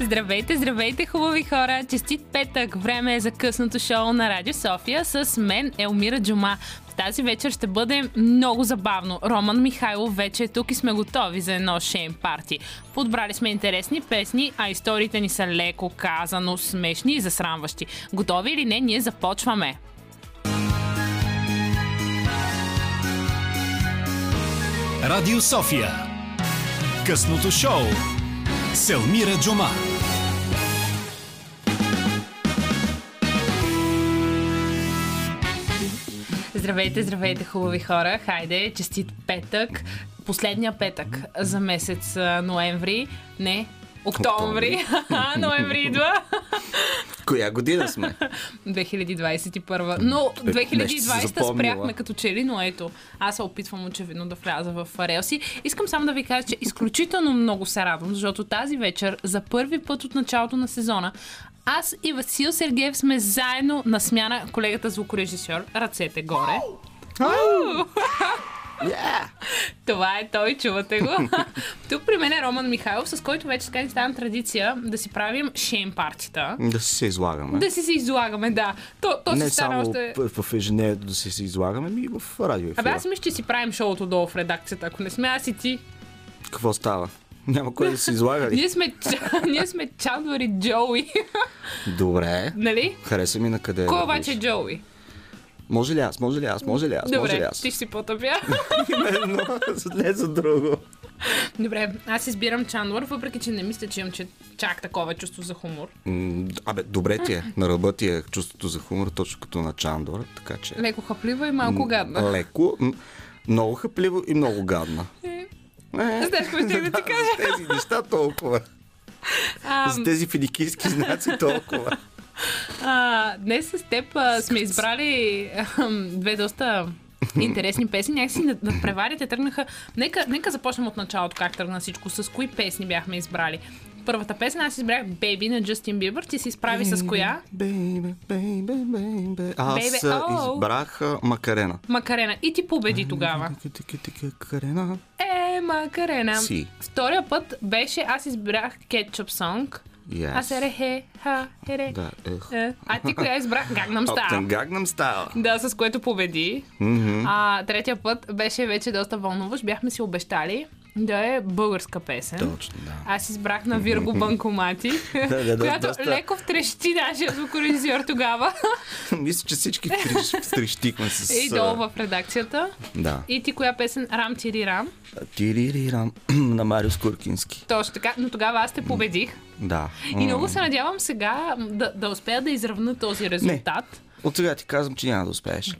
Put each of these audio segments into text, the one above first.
Здравейте, здравейте, хубави хора! Честит петък! Време е за късното шоу на Радио София с мен Елмира Джума. Тази вечер ще бъде много забавно. Роман Михайлов вече е тук и сме готови за едно шейн парти. Подбрали сме интересни песни, а историите ни са леко казано смешни и засрамващи. Готови или не, ние започваме! Радио София. Късното шоу. Селмира Джума. Здравейте, здравейте, хубави хора! Хайде, честит петък! Последния петък за месец ноември. Не, октомври. ноември идва. Коя година сме? 2021. Но нещо си 2020 запомнила. спряхме като че ли, но ето, аз се опитвам очевидно да вляза в релси. Искам само да ви кажа, че изключително много се радвам, защото тази вечер, за първи път от началото на сезона, аз и Васил Сергеев сме заедно на смяна, колегата звукорежисьор, ръцете горе. Това е той, чувате го. Тук при мен е Роман Михайлов, с който вече така ни стана традиция да си правим шейм партита. Да си се излагаме. Да си се излагаме, да. То, то не стана само още... в, ежедневието да си се излагаме, ми и в радио Абе, аз мисля, че си правим шоуто долу в редакцията. Ако не сме аз и ти. Какво става? Няма кой да се излага? Ние сме, ние сме Чандвар и Джоуи. Добре. нали? Хареса ми на къде. Кой обаче е. Джоуи? Може ли аз? Може ли аз? Може ли аз? Може ли Добре, аз? ти си потъпя. Именно, не за друго. Добре, аз избирам Чандвар, въпреки че не мисля, че имам че чак такова чувство за хумор. М, Абе, добре ти е. На ръба ти е чувството за хумор, точно като на Чандор, така че... Леко хаплива и малко гадна. Леко, м, много хъпливо и много гадна. Е, Е, Знаеш какво ще да ти за кажа? тези неща толкова. А, За тези финикийски знаци толкова. А, днес с теб а, сме избрали ам, две доста интересни песни. Някакси над, над преварите тръгнаха. Нека, нека започнем от началото, как тръгна всичко. С кои песни бяхме избрали? Първата песен аз избрах Baby на Джастин Бибър. Ти се изправи с коя? Бейбе, бейбе, бейбе. Аз а, оу. избрах а, Макарена. Макарена. И ти победи тогава. Карена. Е, Макарена. Си. Втория път беше, аз избрах Кетчуп Сонг. Yes. Аз ере хе, ха, ере. Да, ех. Е, А ти коя избрах? Гагнам Стайл. Гагнам става. Да, с което победи. А третия път беше вече доста вълнуващ. Бяхме си обещали да е българска песен. Точно, да. Аз избрах на Вирго Банкомати, Да, да, да, която доста- леко втрещи нашия звукорежисьор тогава. Мисля, че всички втрещ- втрещихме с... И долу в редакцията. Да. И ти коя песен? Рам Тири Рам. Тиририрам на Марио Скуркински. Точно така, но тогава аз те победих. Да. И много се надявам сега да, да успея да изравна този резултат. От сега ти казвам, че няма да успееш.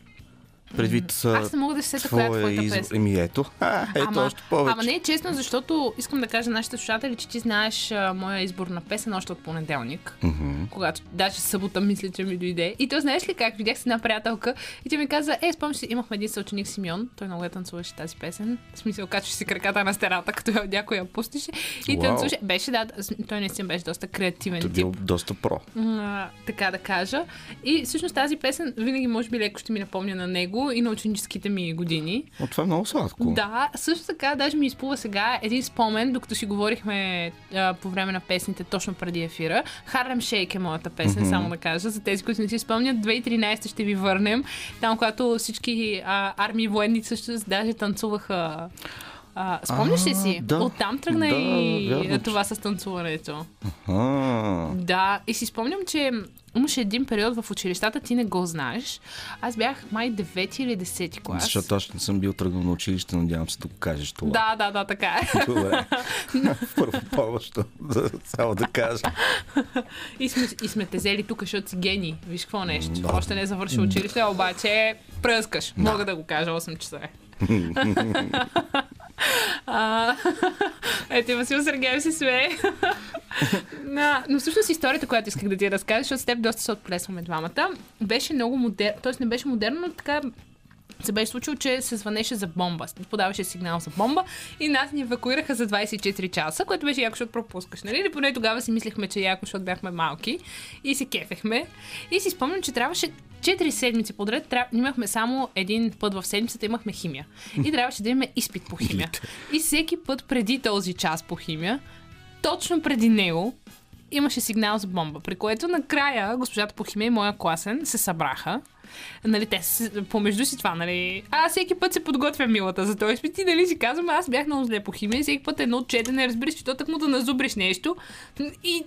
Предвид Аз не мога да се сета коя е твоята песен. Еми ето. А, ето още повече. ама не е честно, защото искам да кажа на нашите слушатели, че ти знаеш а, моя избор на песен още от понеделник. Мгм. Когато даже събота мисля, че ми дойде. И то знаеш ли как? Видях си една приятелка и тя ми каза, е, спомняш си, имахме един съученик Симеон, той много я танцуваше тази песен. В смисъл, качваше си краката на стената, като я- някой я пустише. И Уау. танцуваше. Беше, да, той наистина беше доста креативен Той бил доста про. а, така да кажа. И всъщност тази песен винаги може би леко ще ми напомня на него и на ученическите ми години. Но това е много сладко. Да, също така даже ми изплува сега един спомен, докато си говорихме а, по време на песните точно преди ефира. Харлем Шейк е моята песен, mm-hmm. само да кажа. За тези, които не си спомнят, 2013 ще ви върнем. Там, когато всички а, армии военни също даже танцуваха. А, спомняш ли си? да. Оттам тръгна Да, и вярно, това с танцуването. А, Да, и си спомням, че имаше един период в училищата, ти не го знаеш. Аз бях май 9 или 10 клас. защото аз не съм бил тръгнал на училище, надявам се да го кажеш това. Да, да, да, така е. Добре. Първо повече, само да кажа. И сме, и сме те взели тук, защото си гений. Виж какво нещо. Да. Още не е завършил училище, обаче пръскаш. Мога да го кажа 8 часа. А, Ето Васил Сергеев си смее. Да, но всъщност историята, която исках да ти разкажа, защото с теб доста се отплесваме двамата, беше много модерно, т.е. не беше модерно, но така се беше случило, че се звънеше за бомба. Подаваше сигнал за бомба и нас ни евакуираха за 24 часа, което беше яко, защото пропускаш. Нали? Или поне тогава си мислехме, че е яко, защото бяхме малки и се кефехме. И си спомням, че трябваше 4 седмици подред тряб... имахме само един път в седмицата, имахме химия. И трябваше да имаме изпит по химия. И всеки път преди този час по химия, точно преди него, имаше сигнал за бомба, при което накрая госпожата по химия и моя класен се събраха. Нали, те помежду си това, нали. А всеки път се подготвя милата за този изпит и нали си казвам, аз бях много зле по химия всеки път едно четене, разбираш, че то так му да назубриш нещо и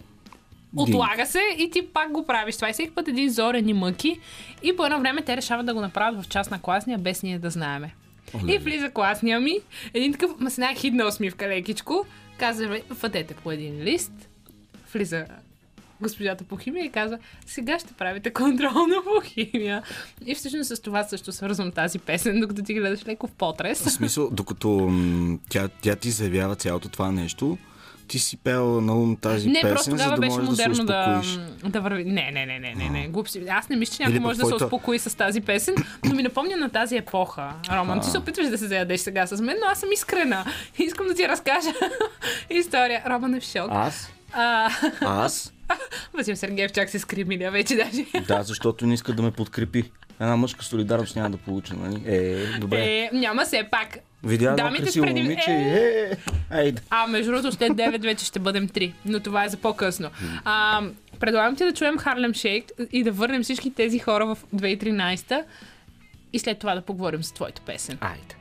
Отлага се и ти пак го правиш това. И всеки път един зорен и мъки. И по едно време те решават да го направят в част на класния, без ние да знаеме. Оле. И влиза класния ми, един такъв, ма с една хидна усмивка лекичко, казва, фатете по един лист, влиза госпожата по химия и казва, сега ще правите контролна по химия. И всъщност с това също свързвам тази песен, докато ти гледаш леко в потрес. В смисъл, докато м, тя, тя ти заявява цялото това нещо, ти си пел на ум тази Не, песен, просто тогава за да беше да модерно да, да върви. Не, не, не, не, не, не. Глуп си. Аз не мисля, че някой може да се успокои с тази песен, но ми напомня на тази епоха. Роман, ти се опитваш да се заядеш сега с мен, но аз съм искрена. Искам да ти разкажа история. Роман е в шок. Аз? А, Аз? Васил Сергеев чак се скримиля вече даже. Да, защото не иска да ме подкрепи. Една мъжка солидарност няма да получа, нали? Е, добре. Е, няма все пак. Видя едно красиво преди- момиче Е. е, айде. А, между другото, след 9 вече ще бъдем 3. Но това е за по-късно. А, предлагам ти да чуем Харлем Шейк и да върнем всички тези хора в 2013 и след това да поговорим за твоята песен. Айде.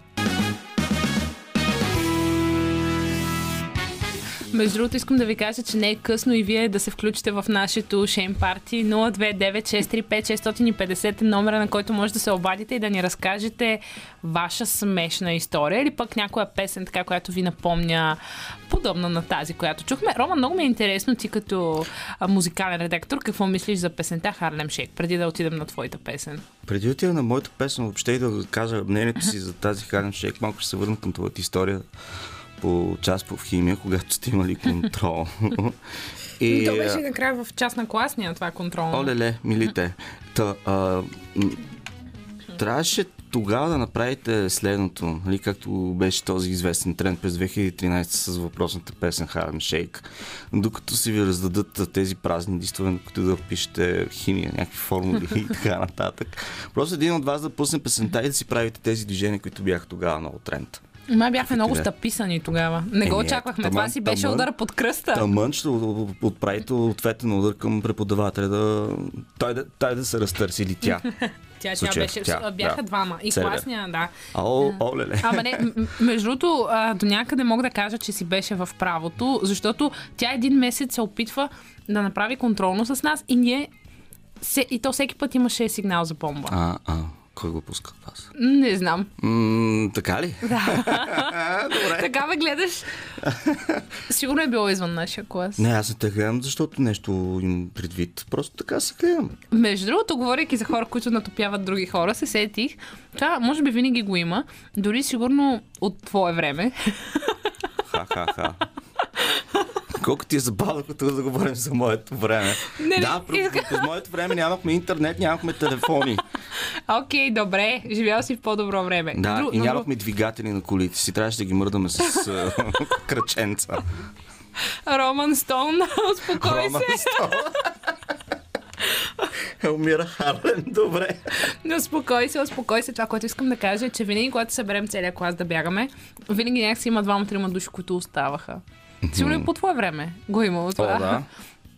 Между другото, искам да ви кажа, че не е късно и вие да се включите в нашето Шейм Парти 029635650 е номера, на който може да се обадите и да ни разкажете ваша смешна история или пък някоя песен, така, която ви напомня подобна на тази, която чухме. Рома, много ми е интересно ти като музикален редактор, какво мислиш за песента Харлем Шейк, преди да отидем на твоята песен. Преди да отида на моята песен, въобще и да кажа мнението си за тази Харем Шейк, малко ще се върна към твоята история по час по химия, когато сте имали контрол. и, То беше накрая в част на класния това контролно. Оле-ле, милите. Та, а, трябваше тогава да направите следното, нали, както беше този известен тренд през 2013 с въпросната песен Harlem Shake. Докато си ви раздадат тези празни листове, които да пишете химия, някакви формули и така нататък. Просто един от вас да пусне песента и да си правите тези движения, които бяха тогава много тренд. Ма бяхме много стъписани тогава. Не го Еми, очаквахме. ето, Това таман, си беше таман. удара под кръста. Тамън ще отправите ответен удар към преподавателя да той, да той да се разтърси или тя. Тя, тя беше. тя, бяха да. двама. И Целия. класния, да. А, о, оле-ле. Ама не, между другото, до някъде мога да кажа, че си беше в правото, защото тя един месец се опитва да направи контролно с нас и ние. Се, и то всеки път имаше сигнал за бомба. А, а, кой го пуска вас? Не знам. М, така ли? Добре. Така ме гледаш. Сигурно е било извън нашия клас. Не, аз не те гледам, защото нещо им предвид. Просто така се гледам. Между другото, говорейки за хора, които натопяват други хора, се сетих. Това може би винаги го има. Дори сигурно от твое време. Ха-ха-ха. Колко ти е забавно, като да говорим за моето време. Не, не, да, през, иска- през моето време нямахме интернет, нямахме телефони. Окей, добре. Живял си в по-добро време. Да, Дру- и но- нямахме двигатели на колите си. Трябваше да ги мърдаме с а, кръченца. Роман Стоун, успокой Роман се. Стоун. Елмира Харлен, добре. Не, успокой се, успокой се. Това, което искам да кажа е, че винаги, когато съберем целият клас да бягаме, винаги някакси има двама-трима души, които оставаха. Сигурно и по твое време го е имало това. О, да.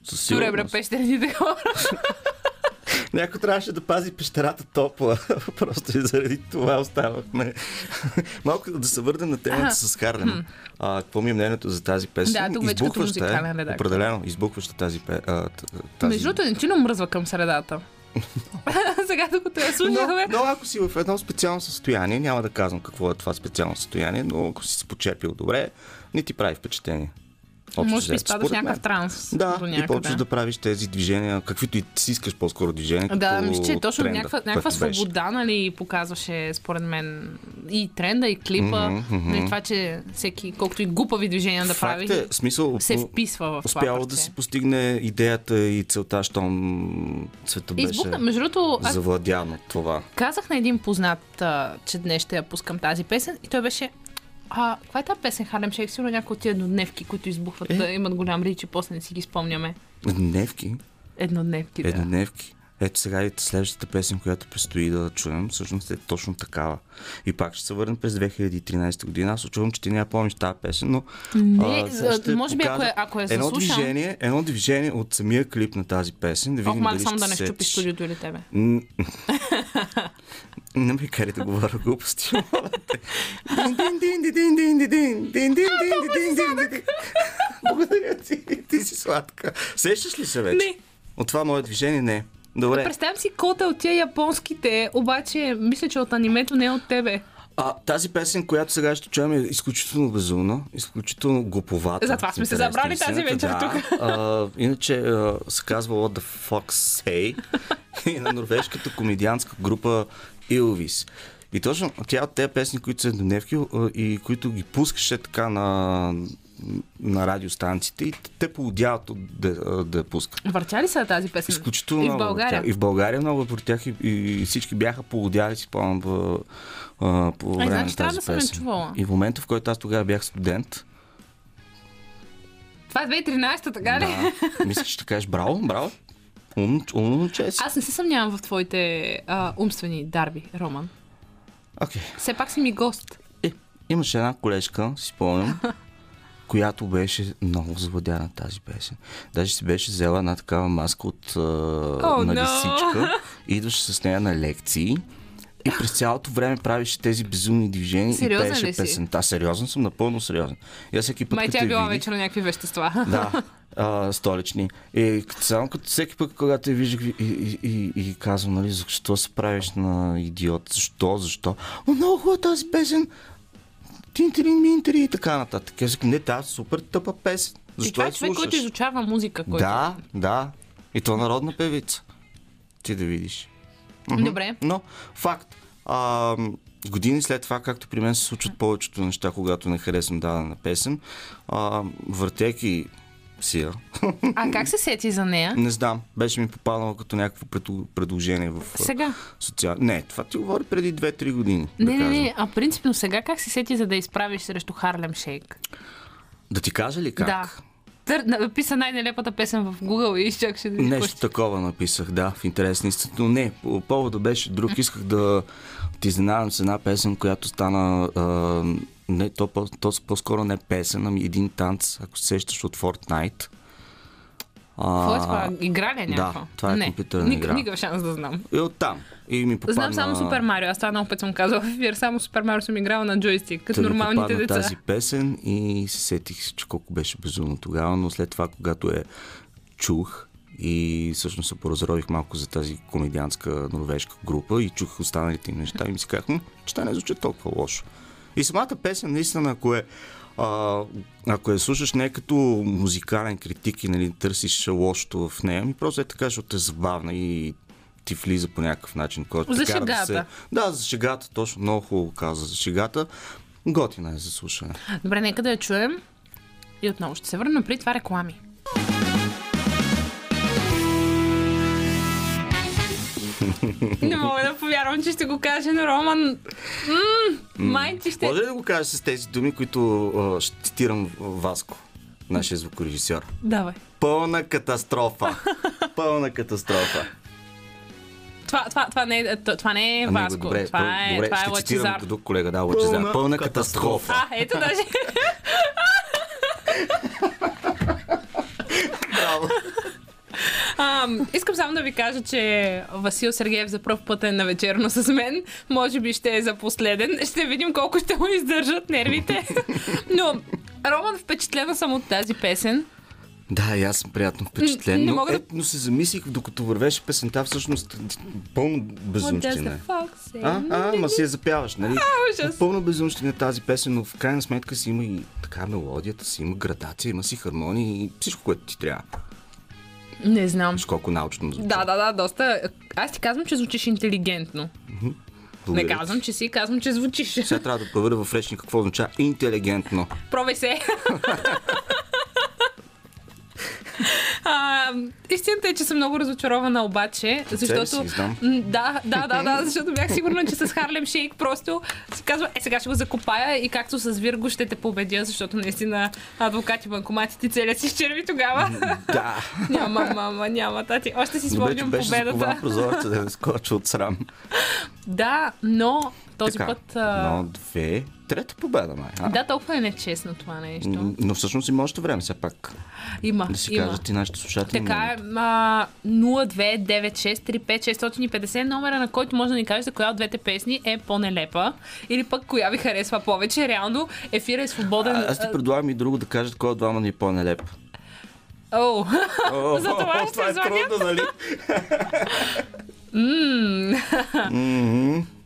Със сигурност. пещерните хора. Някой трябваше да пази пещерата топла. Просто и заради това оставахме. Малко да се върнем на темата с Харлем. А, какво ми е мнението за тази песен? Да, тук Избухваща е. Определено, избухваща тази, тази... Между другото, не ти мръзва към средата. Сега, докато я но, слушахме. но ако си в едно специално състояние, няма да казвам какво е това специално състояние, но ако си се почерпил добре, не ти прави впечатление. Общо Може би изпадаш някакъв транс. Да, и почваш да правиш тези движения, каквито и си искаш по-скоро движения. Да, мисля, че е точно тренда, някаква, някаква беше. свобода, нали, показваше според мен и тренда, и клипа. Мгм, мгм. Нали, това, че всеки, колкото и глупави движения да прави, Факт е, смисъл, се вписва в това успяло да си постигне идеята и целта, щом света беше Избухна, между другото, завладян от това. казах на един познат, че днес ще я пускам тази песен и той беше а, каква е тази песен Харлем Шейк? Сигурно някои от тия еднодневки, които избухват, Е. да имат голям рич и после не си ги спомняме. Дневки, Еднодневки, да. еднодневки. Ето сега и следващата песен, която предстои да чуем, всъщност е точно такава. И пак ще се върнем през 2013 година. Аз очувам, че ти няма помниш тази песен, но... Не, сега ще може би, ако е- ако е едно заслушам. движение, едно движение от самия клип на тази песен. Да Ох, видим мале, дали само да не щупи студиото или тебе. Не ме кари да говоря глупости. Благодаря ти. Ти си сладка. Сещаш ли се вече? Не. От това мое движение не. Добре. Представям си кота от тия японските, обаче мисля, че от анимето не е от тебе. А, тази песен, която сега ще чуем, е изключително безумна, изключително глуповата. Затова сме се забрали тази вечер да. тук. А, иначе а, се казва What the fuck say. и на норвежката комедианска група Илвис. И точно тя от тези песни, които са еднодневки а, и които ги пускаше така на, на радиостанциите и те поудяват да, да пускат. Въртя ли са тази песен? Изключително И в много. България. Тя- И в България много про тях и, и всички бяха полудяли си спомням а, по време значи на тази да песен. чувала. И в момента, в който аз тогава бях студент, Това е 2013, така ли? да, мислиш, ще кажеш браво, браво. Ум, умно момче си. Аз не се съмнявам в твоите а, умствени дарби, Роман. Окей. Все пак си ми гост. Е, имаше една колежка, си спомням, която беше много завладяна тази песен. Даже си беше взела една такава маска от Oh, на no. лисичка, идваше с нея на лекции и през цялото време правеше тези безумни движения Сериозен и пееше песента. Сериозен съм, напълно сериозен. И аз всеки път, Май тя е била вече на някакви вещества. Да, а, столични. И само като всеки път, когато я виждах и, и, и, и казвам, нали, защо се правиш на идиот, защо, защо. О, много хубава тази песен. Тинтерин, минтери и така нататък. Казах, не, тази супер тъпа песен. И Защо това я е човек, който изучава музика. Който... Да, да. И то народна певица. Ти да видиш. Добре. Но, факт. А, години след това, както при мен се случват повечето неща, когато не харесвам дадена песен, а, въртейки си я, А как се сети за нея? не знам, беше ми попаднало като някакво пред- предложение в Сега. социал... Не, това ти говори преди 2-3 години. Не, да не, не, а принципно сега как се сети за да изправиш срещу Харлем Шейк? Да ти кажа ли как? Да. Тър, написа най-нелепата песен в Google и изчакаше да Нещо такова написах, да, в интерес на истината, но не, по- повода беше друг. Исках да ти изненадам с една песен, която стана а, не, то, по, то по-скоро не песен, ами един танц, ако се сещаш от Fortnite. А, Какво е това? Игра ли е някаква? Да, това е не. компютърна Ник- игра. Никакъв шанс да знам. И оттам. И ми попадна... Знам само Супер Марио. Аз това много път съм казала в ефир. Само Супер Марио съм играла на джойстик, като Та нормалните деца. тази песен и се сетих, че колко беше безумно тогава, но след това, когато е чух и всъщност се поразрових малко за тази комедианска норвежка група и чух останалите им неща и ми си казах, «М, че това не звучи толкова лошо. И самата песен, наистина, ако е а, ако я слушаш не като музикален критик и нали, търсиш лошото в нея, ми просто е така, защото е забавна и ти влиза по някакъв начин, който За те кара да шегата. се... Да, за шегата, точно много хубаво каза за шегата. Готина е за слушане. Добре, нека да я чуем. И отново ще се върнем при това реклами. Не мога да повярвам, че ще го каже, но Роман... М- Май, ти ще... Може ли да го кажеш с тези думи, които а, ще цитирам Васко, нашия звукорежисьор? Давай. Пълна катастрофа. Пълна катастрофа. Това, това, това, не, е, това не е Ами го, Васко. добре, това е, добре, това е ще Лачезар. друг колега, да, Лачезар. Пълна, Пълна катастрофа. А, ето даже. Браво. А, искам само да ви кажа, че Васил Сергеев за първ път е на вечерно с мен. Може би ще е за последен. Ще видим колко ще му издържат нервите. Но, Роман, впечатлена съм от тази песен. Да, и аз съм приятно впечатлен. Не Но, мога да- ето, но се замислих, докато вървеше песента, всъщност пълно безумщина. е. А, а, ма си я запяваш, нали? ужас. Пълно безумщина тази песен, но в крайна сметка си има и така мелодията, си има градация, има си хармония и всичко, което ти трябва. Не знам. Виж колко научно звучи. Да, да, да, доста. Аз ти казвам, че звучиш интелигентно. Не Благодаря ти. казвам, че си, казвам, че звучиш. Сега трябва да проверя в речник какво означава интелигентно. Пробай се. а, истината е, че съм много разочарована обаче, защото... си, знам. М, Да, да, да, да, защото бях сигурна, че с Харлем Шейк просто си казва, е сега ще го закопая и както с Вирго ще те победя, защото наистина адвокати, банкоматите целият си изчерви тогава. Да. няма, мама, няма, тати. Още си спомням беше победата. закован прозореца да не скочи от срам. Да, но този така, път... А... но две, трета победа, май. А? Да, толкова е нечестно това нещо. Но всъщност има още време, все пак. Има, Да си има. кажат и нашите слушатели. Така е, а, 029635650 номера, на който може да ни кажете коя от двете песни е по-нелепа или пък коя ви харесва повече. Реално ефира е свободен. А, аз ти предлагам и друго да кажат кой от двама ни е по-нелеп. О, О, За това ще е звънят? трудно, нали?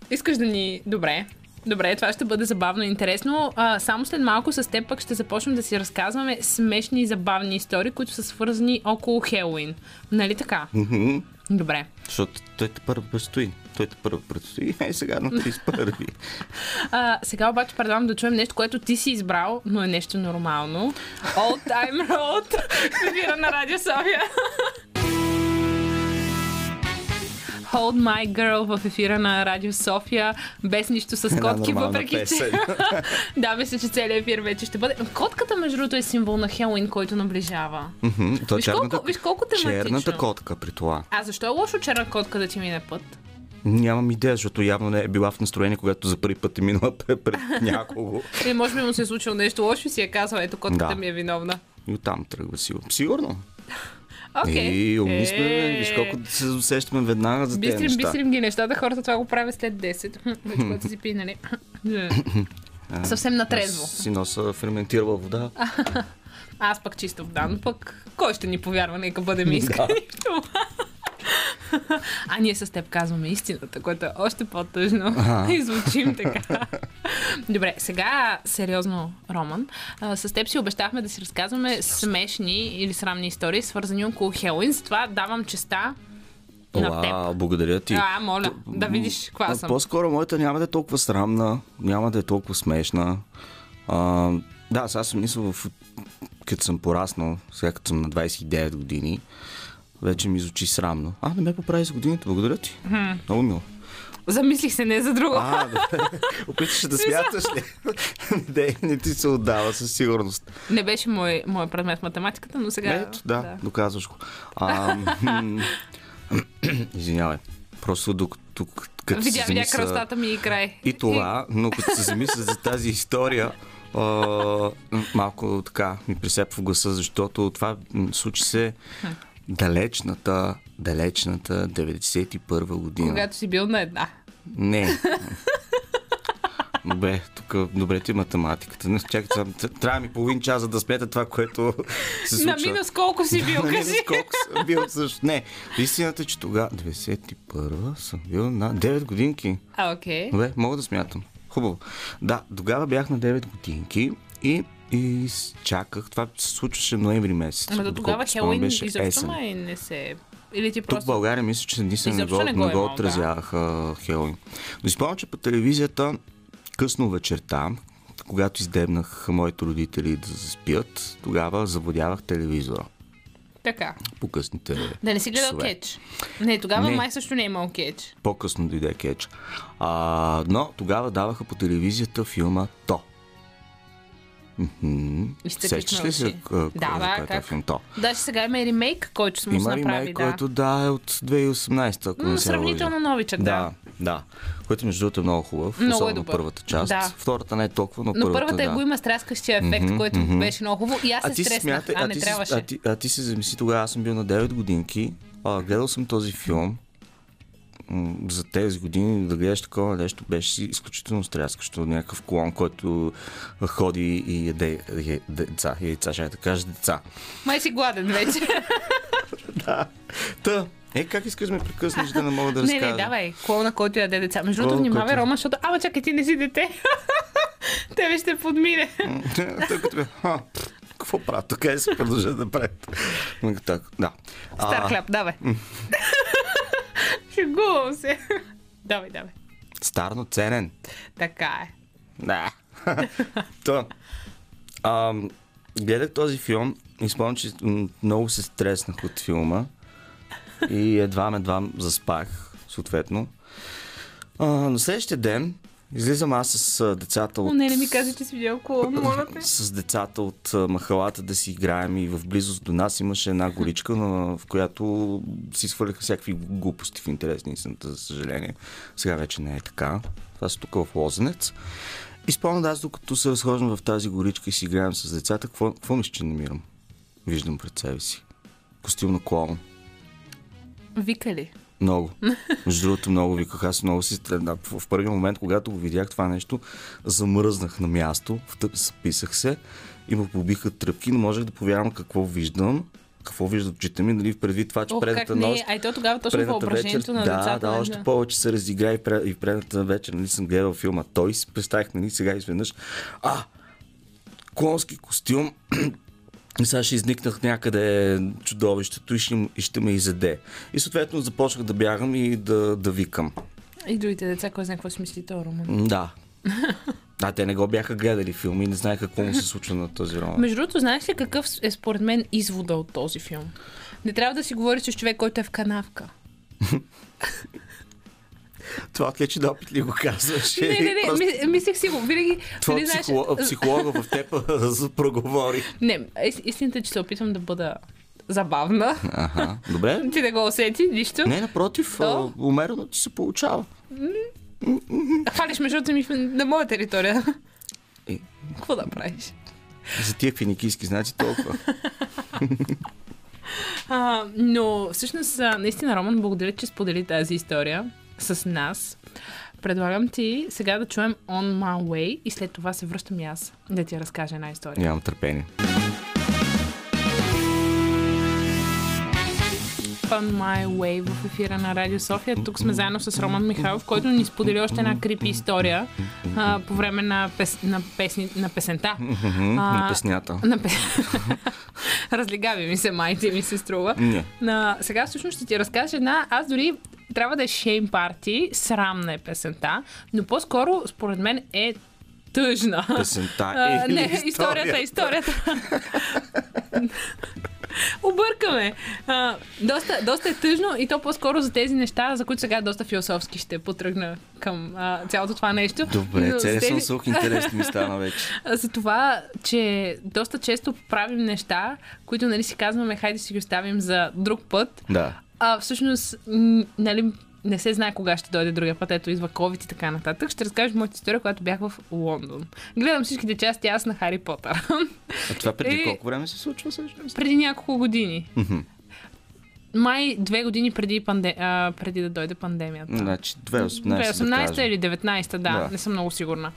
искаш да ни... Добре. Добре, това ще бъде забавно и интересно. А, само след малко с теб пък ще започнем да си разказваме смешни и забавни истории, които са свързани около Хелуин. Нали така? Добре. Защото той те първо предстои. Той те първо предстои. Е, сега на 31. А, сега обаче предлагам да чуем нещо, което ти си избрал, но е нещо нормално. Old Time Road ефира на Радио София. Hold My Girl в ефира на Радио София, без нищо с котки, въпреки песен. че... да, мисля, че целият ефир вече ще бъде. Котката, между другото, е символ на Хелуин, който наближава. Мгм, То е Виж черната, колко- виж колко тематично. черната котка при това. А защо е лошо черна котка да ти мине път? Нямам идея, защото явно не е била в настроение, когато за първи път е минала пред, някого. Или може би му се е случило нещо лошо и си е казала, ето котката Да. ми е виновна. И оттам тръгва сигурно. Сигурно. Окей. И умни сме, бе. виж Е. колко се усещаме веднага за тези Бистрим, неща. бистрим ги нещата, хората това го правят след 10. Вече когато си пинали. Съвсем натрезво. Аз си носа ферментирала вода. Аз пък чиста вода, но пък кой ще ни повярва, нека бъдем искрени в това. А ние с теб казваме истината, което е още по-тъжно. И звучим така. Добре, сега сериозно, Роман. А, с теб си обещахме да си разказваме смешни или срамни истории, свързани около Хелуин. Затова давам честа на теб. Уау, благодаря ти. А, моля, да видиш каква А, съм. По-скоро моята няма да е толкова срамна, няма да е толкова смешна. А, да, сега съм мислил, в... като съм пораснал, сега като съм на 29 години, вече ми звучи срамно. А, не ме поправи с годините, благодаря ти. Много мило. Замислих се не за друго. А, добре. Опитваш се да смяташ ли? не, не ти се отдава със сигурност. Не беше мой, мой предмет математиката, но сега... Ето, да, да, доказваш го. А, Извинявай. Просто докато като се Видя, видя замисля- кръстата ми и край. И това, но като се замисля за тази история, а, малко така ми присепва в гласа, защото това случи се далечната, далечната 91 година. Когато си бил на една. Не. Добре, тук добре ти математиката. Не, Чакай, трябва ми половин час за да смета това, което се случва. На минус колко си бил, На минус кажи. колко съм бил също. Не, истината е, че тогава, 91 съм бил на 9 годинки. А, окей. Добре, мога да смятам. Хубаво. Да, тогава бях на 9 годинки и, и чаках. Това се случваше ноември месец. Ама до тогава Хелуин беше изобщо май не се... Или ти Тук в просто... България мисля, че не го, не не го го, е имало, да. отразяваха Хелоуин. Но спомням, че по телевизията късно вечерта, когато издебнах моите родители да заспят, тогава заводявах телевизора Така. по късните Да не си гледал часове. кетч. Не, тогава Не. май също не е имал кетч. По-късно дойде кетч. А, но тогава даваха по телевизията филма То. Изтъкахме Сещаш ли се Да, за да, е как? филм То? Даже сега има и ремейк, който сме Има направи, ремейк, да. който да е от 2018, ако М, не се Сравнително лъжа. новичък, да. Да, да. Който между другото е много хубав. Много е особено добър. първата част. Да. Втората не е толкова, но, Но първата, първата е да. го има стряскащия ефект, който беше много хубаво. И аз се стреснах. смятай, а, а, не трябваше. а, ти, а ти се замисли тогава, аз съм бил на 9 годинки, а, гледал съм този филм, за тези години да гледаш такова нещо беше изключително стряскащо. Някакъв клон, който ходи и яде е, деца, яйца, ще да кажа деца. Май си гладен вече. Та, е, как искаш да ме прекъснеш да не мога да не, разкажа? не, давай. Клона, който яде деца. Между другото, внимавай, който- Рома, защото... Ама чакай, ти не си дете. Тебе ще подмине. Тъй като какво правя? Тук е се продължа да правя. Так, да. Стар хляб, давай. Шегувам се. давай, давай. Стар, но ценен. Така е. Да. Та. Ам, гледах този филм и спомням, че много се стреснах от филма и едва едва заспах, съответно. А, на следващия ден излизам аз с децата О, от... не, не ми каза, че си видял клон, моля те. с децата от махалата да си играем и в близост до нас имаше една горичка, в която си сваляха всякакви глупости в интересни истината, за съжаление. Сега вече не е така. Това са тук в Лозенец. И спомням да аз, докато се разхождам в тази горичка и си играем с децата, какво, какво мисля, че намирам? Виждам пред себе си. Костюм на клоун. Вика ли? Много. Между другото, много виках. Аз много си... да, В първия момент, когато го видях това нещо, замръзнах на място, записах се и му побиха тръпки. Не можех да повярвам какво виждам. Какво виждат очите ми, нали, предвид това, че Ох, предната нощ... ай то тогава точно въображението на да, децата. да, нали, още повече се разигра и, пред, и предната вечер, нали, съм гледал филма Той си представих, нали, сега изведнъж, а, клонски костюм, и сега ще изникнах някъде чудовището и ще, и ще ме изеде. И съответно започнах да бягам и да, да викам. И другите деца, кой знае какво си мисли този роман. Да. А, те не го бяха гледали филми и не знаеха какво му се случва на този роман. Между другото, знаеш ли какъв е според мен извода от този филм? Не трябва да си говориш с човек, който е в канавка. Това от лечи опит ли го казваш? Не, не, не, Просто ми, мислех си го. Винаги. Това нали, знаеш, психолог, психолога в теб за проговори. Не, ис- истината е, че се опитвам да бъда забавна. Ага, добре. Ти да го усети, нищо. Не, напротив, То? умерено ти се получава. Хвалиш ме, защото ми на моя територия. Е. Какво да правиш? За тия финикийски знаци толкова. А, но всъщност, наистина, Роман, благодаря, че сподели тази история с нас. Предлагам ти сега да чуем On My Way и след това се връщам и аз да ти разкажа една история. Нямам търпение. On My Way в ефира на Радио София. Тук сме заедно с Роман Михайлов, който ни сподели още една крипи история а, по време на, пес, на, песни, на песента. На песнята. На пе... Разлигави ми се, майти ми се струва. На... Сега всъщност ще ти разкажа една. Аз дори трябва да е шейм парти, срамна е песента, но по-скоро според мен е тъжна. Песента А, или не, историята, историята. Объркаме. А, доста, доста е тъжно и то по-скоро за тези неща, за които сега доста философски ще потръгна към а, цялото това нещо. Добре, целият тези- слух интересни ми стана вече. за това, че доста често правим неща, които нали си казваме, хайде си ги оставим за друг път, Да. а всъщност нали, не се знае кога ще дойде другия път, ето идва COVID и така нататък. Ще разкажа моята история, когато бях в Лондон. Гледам всичките части аз на Хари Потър. А това преди И- колко време се случва всъщност? преди няколко години. Май две години преди, панде... а, преди да дойде пандемията. Значи 2018, 2018 да или 19, да, Да. не съм много сигурна.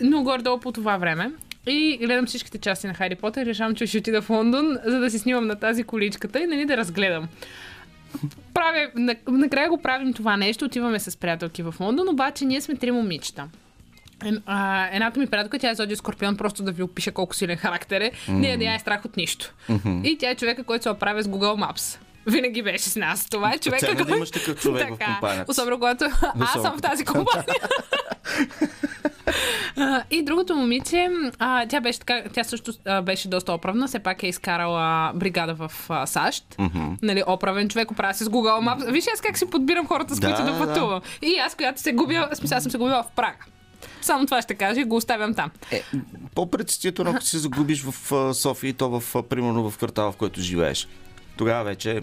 Но горе-долу по това време. И гледам всичките части на Хари Потър и решавам, че ще отида в Лондон, за да си снимам на тази количката и нали да разгледам. Правя, на, накрая го правим това нещо, отиваме с приятелки в Лондон, обаче ние сме три момичета. Едната ми приятелка, тя е Зодия Скорпион, просто да ви опиша колко силен характер е. Не, да я е страх от нищо. И тя е човека, който се оправя с Google Maps. Винаги беше с нас. Това е човека, Ценно да имаш такъв човек в Така, компанията. Особено когато аз съм в тази компания. И другото момиче, а, тя беше така, тя също а, беше доста оправна, все пак е изкарала бригада в а, САЩ. Нали, оправен човек, оправя се с Google Maps. Виж аз как си подбирам хората, с Да, които да да. пътувам. И аз, която се губя, в смисъл, аз съм се губила в Прага. Само това ще кажа и го оставям там. Е, по-предстително, ако се загубиш в София и то в, примерно в квартала, в който живееш. Тогава вече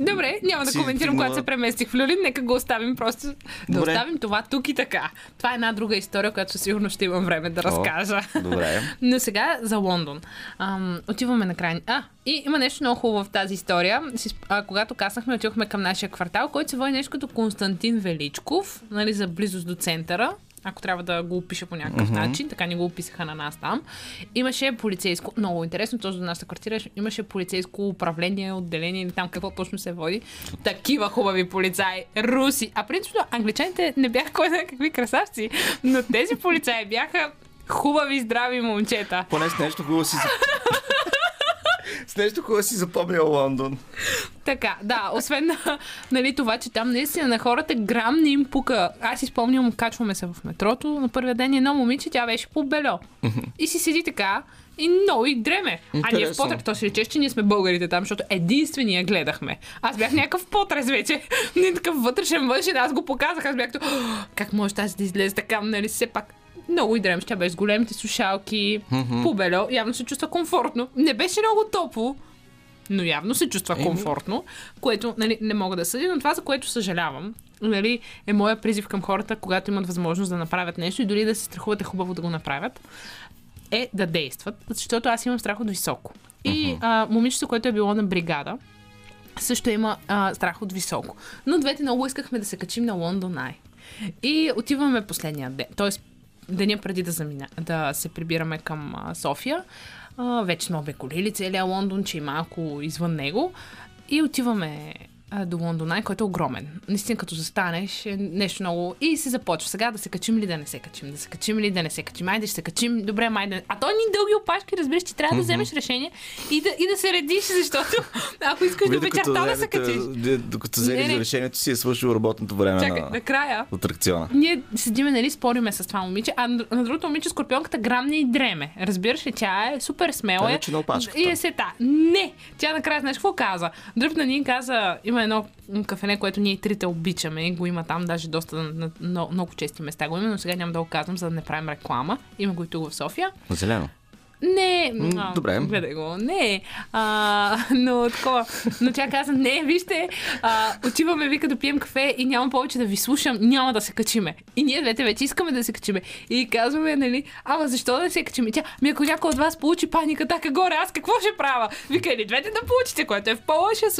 Добре, няма да коментирам, стигнала- когато се преместих в Люлин. Нека го оставим просто. Да Добре. оставим това тук и така. Това е една друга история, която със сигурност ще имам време да разкажа. добре. Но сега за Лондон. Ам, отиваме на край. А, и има нещо много хубаво в тази история. А, когато каснахме, отидохме към нашия квартал, който се води нещо като Константин Величков, нали, за близост до центъра. Ако трябва да го опиша по някакъв начин, така ни го описаха на нас там. Имаше полицейско, много интересно, точно до нашата квартира имаше полицейско управление, отделение или там какво точно се води. Такива хубави полицаи, руси. А принципно англичаните не бяха кой знае какви красавци, но тези полицаи бяха хубави, здрави момчета. Поне с нещо хубаво си... с нещо, което си запомнил Лондон. Така, да, освен на, нали, това, че там наистина на хората грам не им пука. Аз си спомням, качваме се в метрото на първия ден едно момиче, тя беше по бело. И си седи така и много и дреме. А ние в Интересно. потрес, то си речеш, че ние сме българите там, защото единствения гледахме. Аз бях някакъв потрес вече. Не такъв вътрешен външен, аз го показах, аз бях то, как може тази да излезе така, нали, все пак много и беше с големите слушалки, по-бело, явно се чувства комфортно. Не беше много топло, но явно се чувства комфортно, което нали, не мога да съдя, но това, за което съжалявам, нали, е моя призив към хората, когато имат възможност да направят нещо и дори да се страхуват е хубаво да го направят, е да действат, защото аз имам страх от високо. И а, момичето, което е било на бригада, също има а, страх от високо. Но двете много искахме да се качим на Лондон Ай. И отиваме последния ден, т.е. деня преди да, замина, да се прибираме към София. А, вече сме обиколили целия Лондон, че и малко извън него. И отиваме до Лондон Ай, който е огромен. Наистина, като застанеш, е нещо много. И се започва сега да се качим ли да не се качим, да се качим ли да не се качим. Айде ще се качим, добре, май да. А то ни дълги опашки, разбираш, че трябва да вземеш решение и да, и да се редиш, защото ако искаш до вечерта да се качиш. докато взели за решението си е свършил работното време Чакай, на накрая атракциона. ние седиме, нали, спориме с това момиче, а на другото момиче скорпионката грамне и дреме. Разбираш ли, тя е супер смела. Е. И е сета. Не! Тя накрая, знаеш какво каза? Дръпна ни каза, има едно кафене, което ние трите обичаме и го има там, даже доста на, на, на много чести места го има, но сега няма да го казвам, за да не правим реклама. Има го и тук в София. Зелено. Не, а, добре. Гледай го. Не. А, но такова. Но тя каза, не, вижте, а, отиваме, вика, да пием кафе и няма повече да ви слушам, няма да се качиме. И ние двете вече искаме да се качиме. И казваме, нали, ама защо да се качиме? Тя, ми ако някой от вас получи паника така горе, аз какво ще правя? Вика, или двете да получите, което е в по-лошия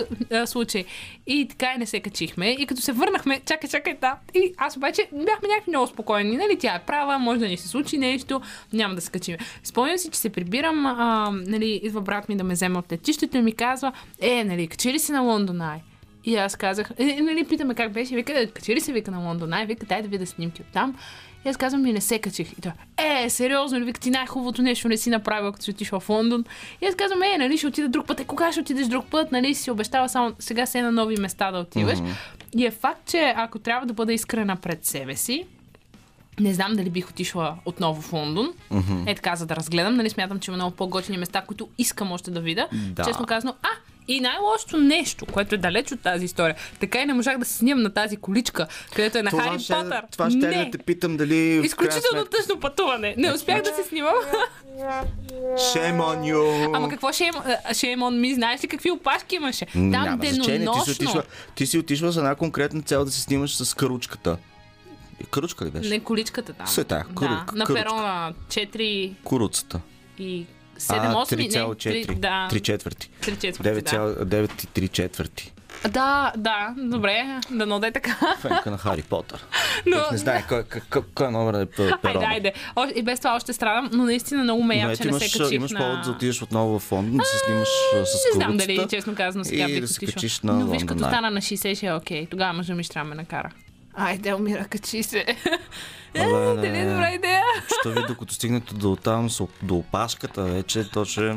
случай. И така и не се качихме. И като се върнахме, чакай, чакай, да. И аз обаче бяхме някакви много спокойни. Нали, тя е права, може да ни се случи нещо, няма да се качим. Спомням си, че се прибирам, а, нали, идва брат ми да ме вземе от летището и ми казва, е, нали, качи ли си на Лондон Ай? И аз казах, е, нали, питаме как беше, вика, качи ли се, вика на Лондон Ай, вика, дай да видя снимки от там. И аз казвам, ми не се качих. И той, е, сериозно ли, вика, ти най-хубавото нещо не си направил, като си отишла в Лондон. И аз казвам, е, нали, ще отида друг път. Е, кога ще отидеш друг път? Нали, си обещава само сега се на нови места да отиваш. И е факт, че ако трябва да бъда искрена пред себе си, не знам дали бих отишла отново в Лондон. Е така, за да разгледам. Нали смятам, че има много по-готини места, които искам още да видя. Да. Честно казано. А, и най-лошото нещо, което е далеч от тази история. Така и не можах да се снимам на тази количка, където е на Хари ще, Потър. това ще не. да те питам дали... Изключително сметка- тъжно пътуване. Не успях да се снимам. Shame on you! Ама какво е, ще е ми? Знаеш ли какви опашки имаше? Там Няма значение, ти си, денонощно. отишла, ти си отишла за една конкретна цел да се снимаш с каручката. И Каручка ли беше? Не количката там. Тая, да, кару- на каручка. перона 4 Куруцата. и А, 7-8. не, 3,4. три- Да, 3 четвърти. 3 четвърти, да. 9 и 3 четвърти. Да, да, добре, да да е така. Фенка на Хари Потър. Но, Не знае кой, кой, кой номер е п- Айде, перона. айде. О, И без това още страдам, но наистина много ме Но я, ето че не имаш, се качих имаш на... повод да отидеш отново в Лондон, да се снимаш с Не знам дали, честно казано, сега бих да се отишла. на Но виж, като стана на 60, ще е окей. Тогава мъжа ми ще да ме накара. Айде, умира, качи се. Е, Абе, не, Дали е добра идея? Що ви докато стигнете до там, до опашката вече, то ще...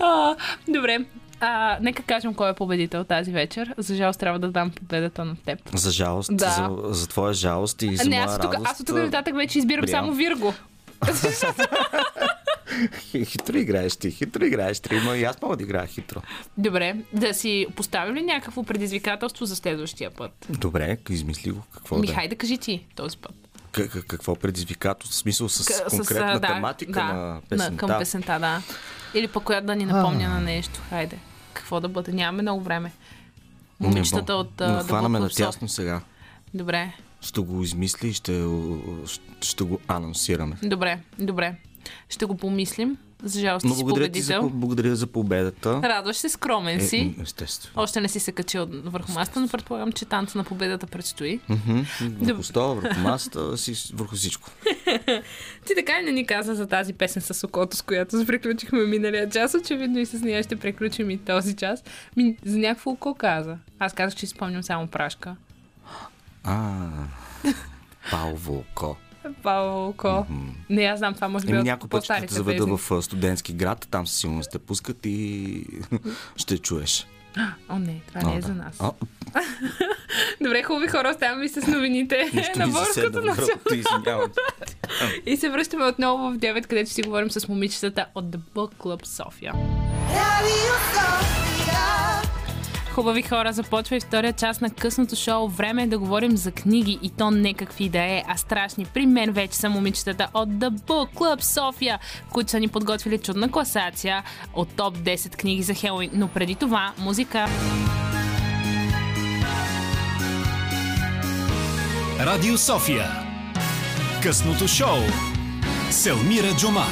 А, добре. А, нека кажем кой е победител тази вечер. За жалост трябва да дам победата на теб. За жалост, Да. за, за твоя жалост и за не, моя аз, тук, радост. аз от тук нататък вече избирам приемам. само Вирго. Хи- Хитро играеш ти, хитро играеш ти, но и аз мога да играя хитро. Добре, да си поставим ли някакво предизвикателство за следващия път? Добре, измисли го, какво Ми, да хайде кажи ти този път. К- какво предизвикателство? В смисъл с К- конкретна а, да, тематика да, на песента? към песента, да. Или пък която да ни напомня на нещо. Хайде. Какво да бъде? Нямаме много време. Момичетата от Но а, хванаме The на тясно сега. Добре, Ще го измисли и ще, ще, ще го анонсираме. добре, добре. Ще го помислим. За жалост Но ти си благодаря ти за, победител. благодаря за победата. Радваш се, скромен си. Е, естествено. Още не си се качил върху масата, но предполагам, че танца на победата предстои. Мгм. Върху стола, върху масата, си, върху всичко. Ти така и не ни каза за тази песен с окото, с която приключихме миналия час. Очевидно и с нея ще приключим и този час. Ми, за някакво око каза. Аз казах, че си спомням само прашка. А, Палво око. Паволко. Не, аз знам това, може би Еми, някой път ще те заведа в студентски град, там със сигурност те пускат и ще чуеш. О, не, това не О, е да. за нас. О, Добре, хубави хора, оставаме с новините нищо на Българското извинявам. И се връщаме отново в 9, където си говорим с момичетата от The Book Club София. Хубави хора, започва и втория част на късното шоу. Време е да говорим за книги и то не какви да е, а страшни. При мен вече са момичетата от The Book Club София, които са ни подготвили чудна класация от топ 10 книги за Хелоуин. Но преди това, музика. Радио София. Късното шоу. Селмира Джума.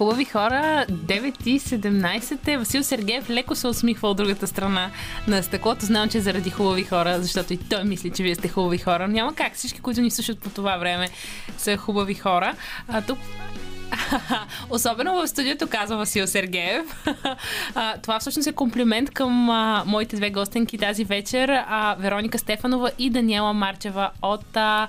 Хубави хора, 9 и 17 е. Васил Сергеев леко се усмихва от другата страна на стъклото. Знам, че заради хубави хора, защото и той мисли, че вие сте хубави хора. Няма как. Всички, които ни слушат по това време, са хубави хора. А тук Особено в студиото, казва Васил Сергеев. това всъщност е комплимент към моите две гостенки тази вечер. Вероника Стефанова и Даниела Марчева от а,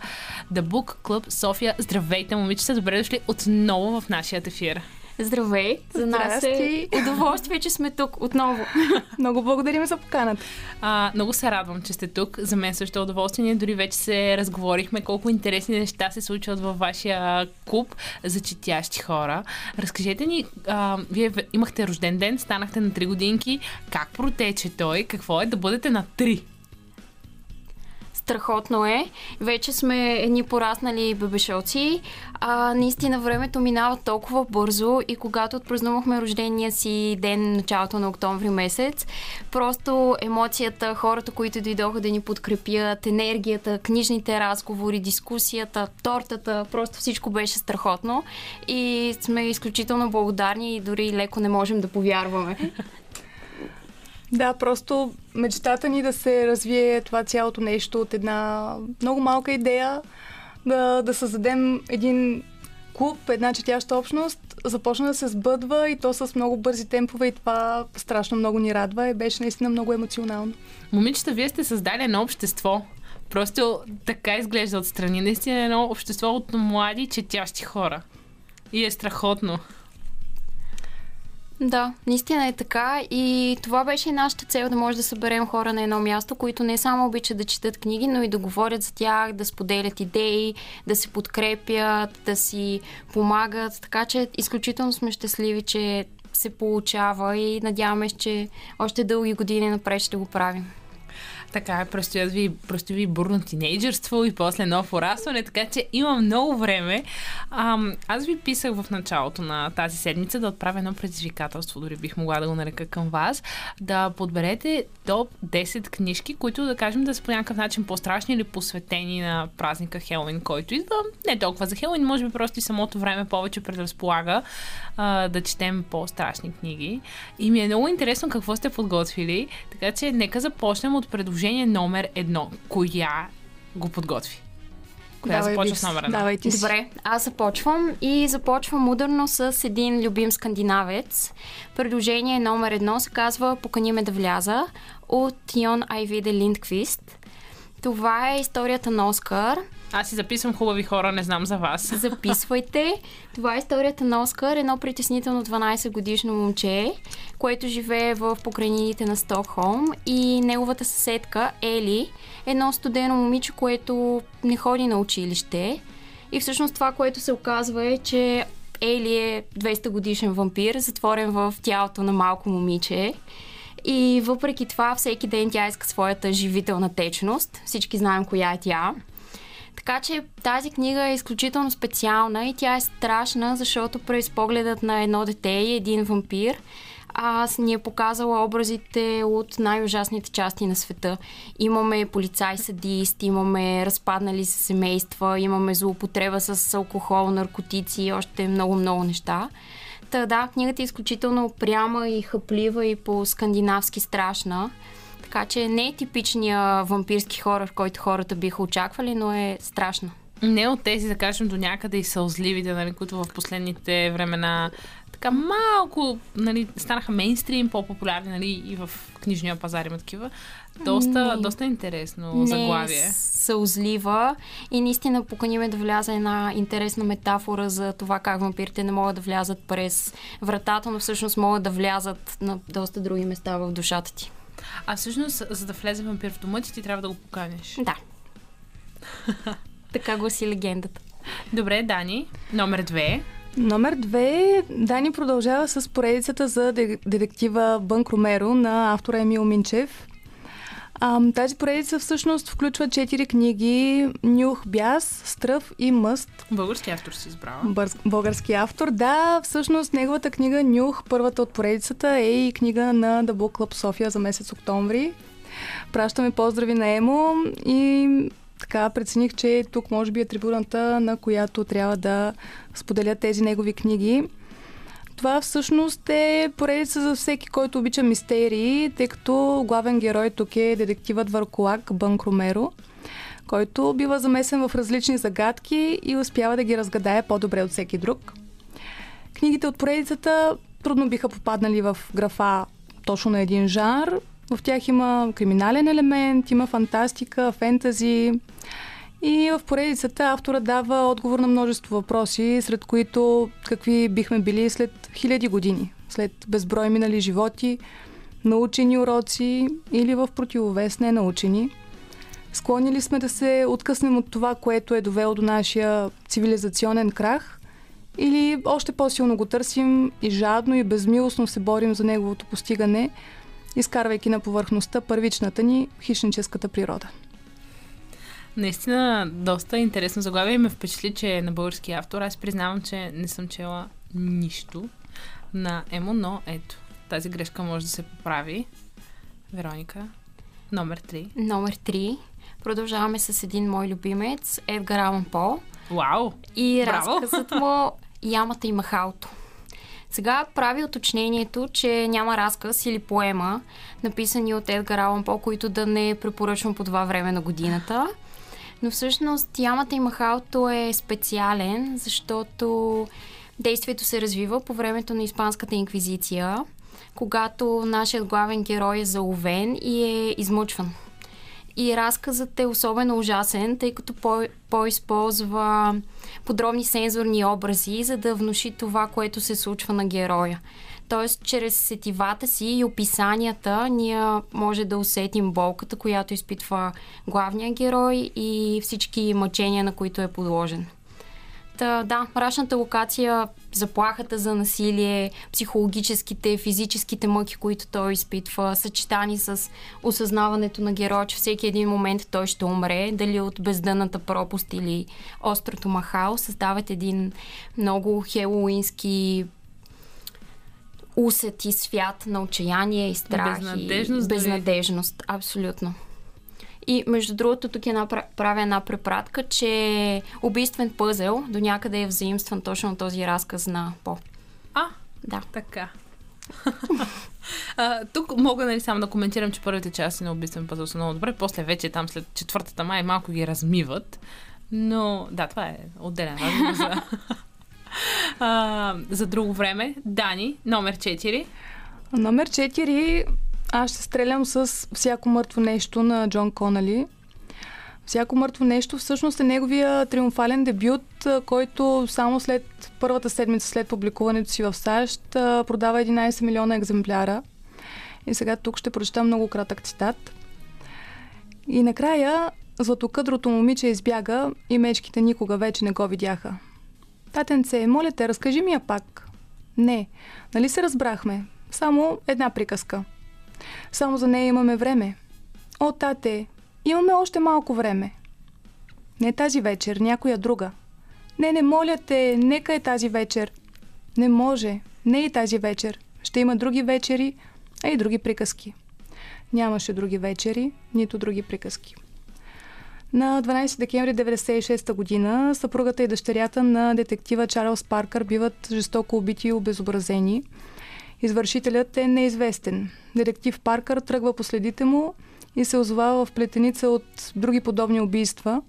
The Book Club София. Здравейте, момичета! Добре дошли отново в нашия ефир. Здравей! За нас е Здрасти. удоволствие, че сме тук отново. Много благодарим за поканата. А, много се радвам, че сте тук. За мен също е удоволствие. Ние дори вече се разговорихме колко интересни неща се случват във вашия клуб за четящи хора. Разкажете ни, а, вие имахте рожден ден, станахте на 3 годинки. Как протече той? Какво е да бъдете на 3? Страхотно е. Вече сме едни пораснали бебешоци. А, наистина времето минава толкова бързо и когато отпразнувахме рождения си ден, началото на октомври месец, просто емоцията, хората, които дойдоха да ни подкрепят, енергията, книжните разговори, дискусията, тортата, просто всичко беше страхотно и сме изключително благодарни и дори леко не можем да повярваме. Да, просто мечтата ни да се развие това цялото нещо от една много малка идея, да, да създадем един клуб, една четяща общност, започна да се сбъдва и то с много бързи темпове и това страшно много ни радва и беше наистина много емоционално. Момичета, вие сте създали едно общество. Просто така изглежда отстрани. Наистина е едно общество от млади четящи хора. И е страхотно. Да, наистина е така и това беше и нашата цел да може да съберем хора на едно място, които не само обичат да четат книги, но и да говорят за тях, да споделят идеи, да се подкрепят, да си помагат. Така че изключително сме щастливи, че се получава и надяваме че още дълги години напред ще го правим. Така е, предстоят ви, предстои ви бурно тинейджърство и после ново порастване, така че има много време. Ам, аз ви писах в началото на тази седмица да отправя едно предизвикателство, дори бих могла да го нарека към вас, да подберете топ 10 книжки, които да кажем да са по някакъв начин по-страшни или посветени на празника Хелоуин, който идва. Не толкова за Хелоуин, може би просто и самото време повече предразполага а, да четем по-страшни книги. И ми е много интересно какво сте подготвили, така че нека започнем от предложение номер едно. Коя го подготви? Коя Давай, започва с номер едно? Давай ти. Добре, аз започвам и започвам ударно с един любим скандинавец. Предложение номер едно се казва Покани ме да вляза от Йон Айвиде Линдквист. Това е историята на Оскар. Аз си записвам хубави хора, не знам за вас. Записвайте. Това е историята на Оскар, едно притеснително 12 годишно момче, което живее в покрайнините на Стокхолм и неговата съседка Ели, едно студено момиче, което не ходи на училище. И всъщност това, което се оказва е, че Ели е 200 годишен вампир, затворен в тялото на малко момиче. И въпреки това, всеки ден тя иска своята живителна течност. Всички знаем коя е тя. Така че тази книга е изключително специална и тя е страшна, защото през погледът на едно дете и един вампир аз ни е показала образите от най-ужасните части на света. Имаме полицай-садист, имаме разпаднали се семейства, имаме злоупотреба с алкохол, наркотици и още много-много неща. Та да, книгата е изключително пряма и хъплива и по-скандинавски страшна. Така че не е типичния вампирски хорър, който хората биха очаквали, но е страшна. Не от тези, да кажем, до някъде и сълзливите, нали, които в последните времена така малко нали, станаха мейнстрим, по-популярни нали, и в книжния пазар има такива. Доста, Не. доста интересно не заглавие. сълзлива и наистина поканиме да вляза една интересна метафора за това как вампирите не могат да влязат през вратата, но всъщност могат да влязат на доста други места в душата ти. А всъщност, за да влезе вампир в дома ти, ти трябва да го поканиш. Да. така гласи легендата. Добре, Дани. Номер две. Номер две, Дани продължава с поредицата за де- детектива Бънк Ромеро на автора Емил Минчев. Ам, тази поредица всъщност включва четири книги Нюх, Бяс, Стръв и Мъст. Български автор си избрала. Бърз, български автор. Да, всъщност неговата книга Нюх, първата от поредицата, е и книга на The Book Club София за месец октомври. Пращаме поздрави на Емо и така прецених, че тук може би е трибуната, на която трябва да споделят тези негови книги. Това всъщност е поредица за всеки, който обича мистерии, тъй като главен герой тук е детективът Върколак Бънк Ромеро, който бива замесен в различни загадки и успява да ги разгадае по-добре от всеки друг. Книгите от поредицата трудно биха попаднали в графа точно на един жанр. В тях има криминален елемент, има фантастика, фентази. И в поредицата автора дава отговор на множество въпроси, сред които какви бихме били след хиляди години, след безброй минали животи, научени уроци или в противовес не научени. Склонни ли сме да се откъснем от това, което е довело до нашия цивилизационен крах? Или още по-силно го търсим и жадно и безмилостно се борим за неговото постигане, изкарвайки на повърхността първичната ни хищническата природа? Наистина, доста интересно заглавие и ме впечатли, че е на български автор. Аз признавам, че не съм чела нищо на Емо, но ето, тази грешка може да се поправи. Вероника, номер 3. Номер 3. Продължаваме с един мой любимец, Едгар Алан По. Вау! И Браво! разказът му Ямата и махалото. Сега прави уточнението, че няма разказ или поема, написани от Едгар Алан По, които да не препоръчвам по това време на годината. Но всъщност Ямата и махалото е специален, защото действието се развива по времето на Испанската инквизиция, когато нашият главен герой е заловен и е измъчван. И разказът е особено ужасен, тъй като по- по-използва подробни сензорни образи, за да внуши това, което се случва на героя. Тоест, чрез сетивата си и описанията ние може да усетим болката, която изпитва главния герой и всички мъчения, на които е подложен. Та, да, мрачната локация, заплахата за насилие, психологическите, физическите мъки, които той изпитва, съчетани с осъзнаването на героя, че всеки един момент той ще умре, дали от бездъната пропуст или острото махал, създават един много хелоуински усет и свят на отчаяние и страх. Безнадежност и безнадежност. Абсолютно. И между другото, тук е напра- правя една препратка, че убийствен пъзел до някъде е взаимстван точно този разказ на По. А, Да. така. а, тук мога нали, само да коментирам, че първите части на убийствен пъзъл са много добре, после вече там след четвъртата май малко ги размиват. Но да, това е отделен разговор за, а, за друго време. Дани, номер 4. Номер 4. Аз ще стрелям с всяко мъртво нещо на Джон Конали. Всяко мъртво нещо всъщност е неговия триумфален дебют, който само след първата седмица след публикуването си в САЩ продава 11 милиона екземпляра. И сега тук ще прочета много кратък цитат. И накрая златокъдрото момиче избяга и мечките никога вече не го видяха. Татенце, моля те, разкажи ми я пак. Не, нали се разбрахме? Само една приказка. Само за нея имаме време. О, тате, имаме още малко време. Не тази вечер, някоя друга. Не, не, моля те, нека е тази вечер. Не може, не и тази вечер. Ще има други вечери, а и други приказки. Нямаше други вечери, нито други приказки. На 12 декември 1996 година съпругата и дъщерята на детектива Чарлз Паркър биват жестоко убити и обезобразени. Извършителят е неизвестен. Детектив Паркър тръгва по следите му и се озовава в плетеница от други подобни убийства.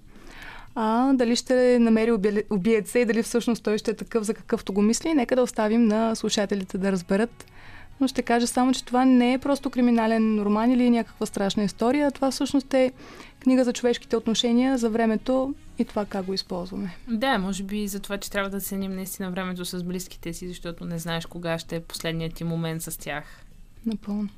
А дали ще намери уби- убиеца и дали всъщност той ще е такъв за какъвто го мисли, нека да оставим на слушателите да разберат. Но ще кажа само, че това не е просто криминален роман или някаква страшна история. Това всъщност е книга за човешките отношения, за времето и това как го използваме. Да, може би за това, че трябва да ценим наистина времето с близките си, защото не знаеш кога ще е последният ти момент с тях. Напълно.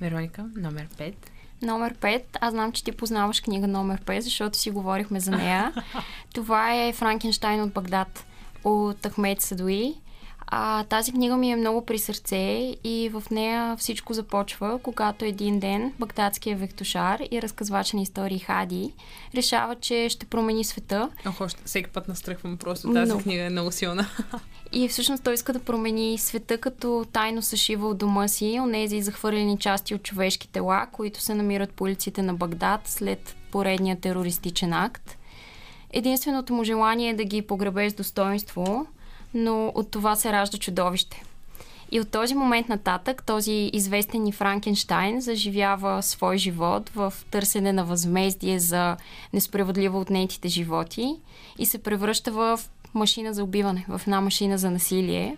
Вероника, номер 5. Номер 5. Аз знам, че ти познаваш книга номер 5, защото си говорихме за нея. Това е Франкенштайн от Багдад от Ахмед Садуи. А, тази книга ми е много при сърце и в нея всичко започва, когато един ден багдадският вектошар и разказвач на истории Хади решава, че ще промени света Ох, още всеки път настръхвам просто. Тази Много. книга е много силна. И всъщност той иска да промени света, като тайно съшива от дома си онези захвърлени части от човешки тела, които се намират по улиците на Багдад след поредния терористичен акт. Единственото му желание е да ги погребе с достоинство, но от това се ражда чудовище. И от този момент нататък този известен ни Франкенштайн заживява свой живот в търсене на възмездие за несправедливо отнетите животи и се превръща в машина за убиване, в една машина за насилие.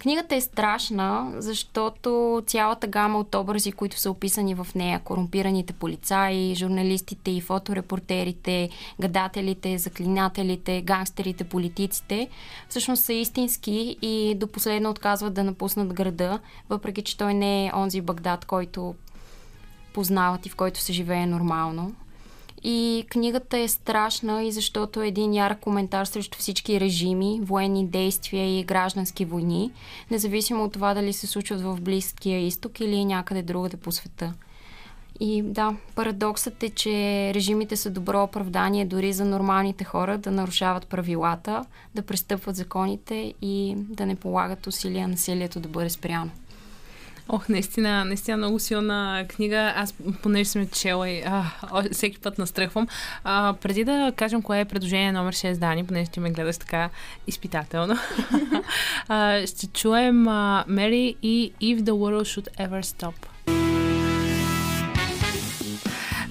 Книгата е страшна, защото цялата гама от образи, които са описани в нея, корумпираните полицаи, журналистите и фоторепортерите, гадателите, заклинателите, гангстерите, политиците, всъщност са истински и до последно отказват да напуснат града, въпреки че той не е онзи Багдад, който познават и в който се живее нормално. И книгата е страшна и защото е един ярък коментар срещу всички режими, военни действия и граждански войни, независимо от това дали се случват в Близкия изток или някъде другаде по света. И да, парадоксът е, че режимите са добро оправдание дори за нормалните хора да нарушават правилата, да престъпват законите и да не полагат усилия насилието да бъде спряно. Ох, наистина, наистина много силна книга. Аз, понеже съм чела и всеки път настръхвам. А, преди да кажем кое е предложение номер 6, Дани, понеже ти ме гледаш така изпитателно, а, ще чуем Mary и If the World Should Ever Stop.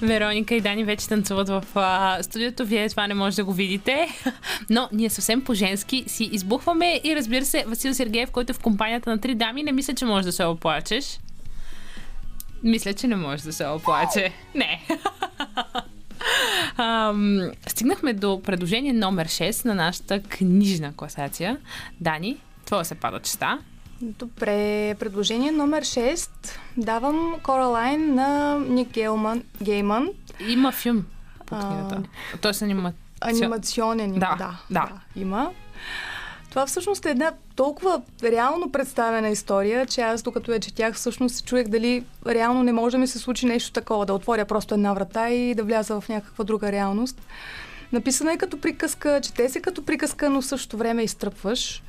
Вероника и Дани вече танцуват в а, студиото. Вие това не може да го видите. Но ние съвсем по-женски си избухваме и разбира се, Васил Сергеев, който е в компанията на три дами, не мисля, че може да се оплачеш. Мисля, че не може да се оплаче. Не. Ам, стигнахме до предложение номер 6 на нашата книжна класация. Дани, твоя се пада честа. Добре, предложение номер 6. Давам Коралайн на Ник Гейман, Гейман. Има филм по А. книгата. Тоест анима... Анимационен има, Да, да, да. да, има. Това всъщност е една толкова реално представена история, че аз докато я четях всъщност се чуех дали реално не може да ми се случи нещо такова, да отворя просто една врата и да вляза в някаква друга реалност. Написана е като приказка, чете се като приказка, но в същото време изтръпваш.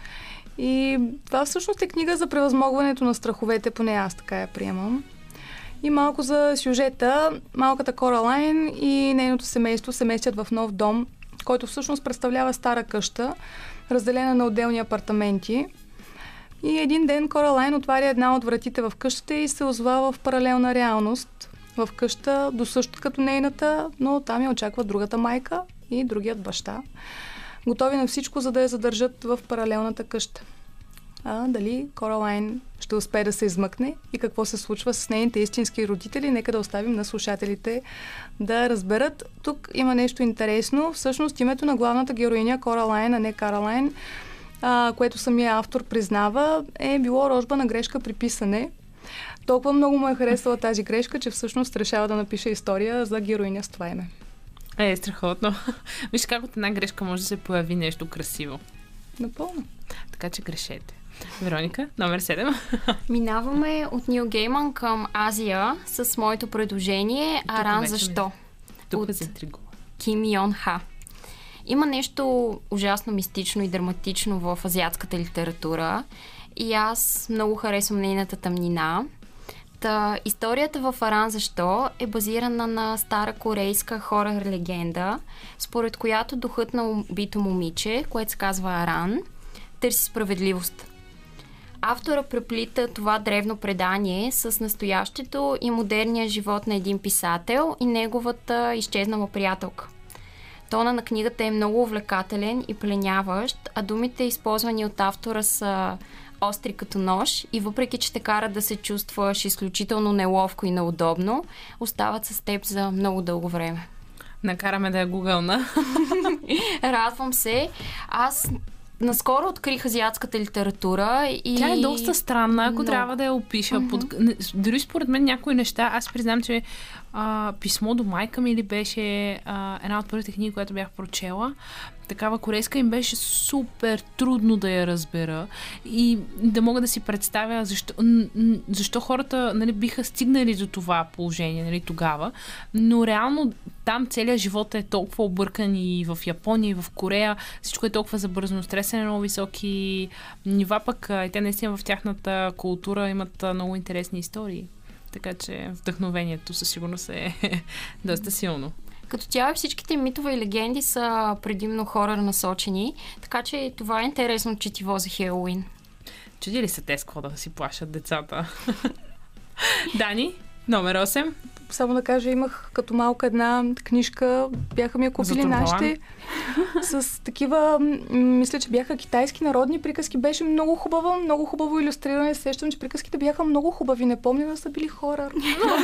И това всъщност е книга за превъзмогването на страховете, поне аз така я приемам. И малко за сюжета. Малката Коралайн и нейното семейство се местят в нов дом, който всъщност представлява стара къща, разделена на отделни апартаменти. И един ден Коралайн отваря една от вратите в къщата и се озова в паралелна реалност. В къща до също като нейната, но там я очаква другата майка и другият баща. Готови на всичко, за да я задържат в паралелната къща. А дали Коралайн ще успее да се измъкне и какво се случва с нейните истински родители, нека да оставим на слушателите да разберат. Тук има нещо интересно. Всъщност името на главната героиня Коралайн, а не Каралайн, а, което самия автор признава, е било рожба на грешка при писане. Толкова много му е харесала тази грешка, че всъщност решава да напише история за героиня с това име. Е, страхотно. Виж как от една грешка може да се появи нещо красиво. Напълно. Така че грешете. Вероника, номер 7. Минаваме от Нил Гейман към Азия с моето предложение Аран вече ме- защо? Тук От-. Ким Йон Ха. Има нещо ужасно мистично и драматично в азиатската литература и аз много харесвам нейната тъмнина. Та, историята в Аран защо е базирана на стара корейска хорър легенда, според която духът на убито момиче, което се казва Аран, търси справедливост. Автора преплита това древно предание с настоящето и модерния живот на един писател и неговата изчезнала приятелка. Тона на книгата е много увлекателен и пленяващ, а думите, използвани от автора, са остри като нож и въпреки, че те карат да се чувстваш изключително неловко и неудобно, остават с теб за много дълго време. Накараме да я гугълна. Радвам се. Аз наскоро открих азиатската литература и... Тя е доста странна, ако Но... трябва да я опиша. Mm-hmm. Под... Дори според мен някои неща, аз признам, че а, писмо до майка ми ли беше а, една от първите книги, която бях прочела. Такава корейска им беше супер трудно да я разбера и да мога да си представя защо, защо хората нали, биха стигнали до това положение нали, тогава. Но реално там целият живот е толкова объркан и в Япония, и в Корея. Всичко е толкова забързано, стресен е много високи нива, пък и те наистина в тяхната култура имат много интересни истории. Така че вдъхновението със сигурност е доста силно. Като цяло всичките митове и легенди са предимно хорър насочени, така че това е интересно четиво за Хелоуин. Чуди ли са те с да си плашат децата? Дани, номер 8 само да кажа, имах като малка една книжка, бяха ми я купили нашите с такива, мисля, че бяха китайски народни приказки. Беше много хубава, много хубаво иллюстриране. Сещам, че приказките бяха много хубави. Не помня да са били хора.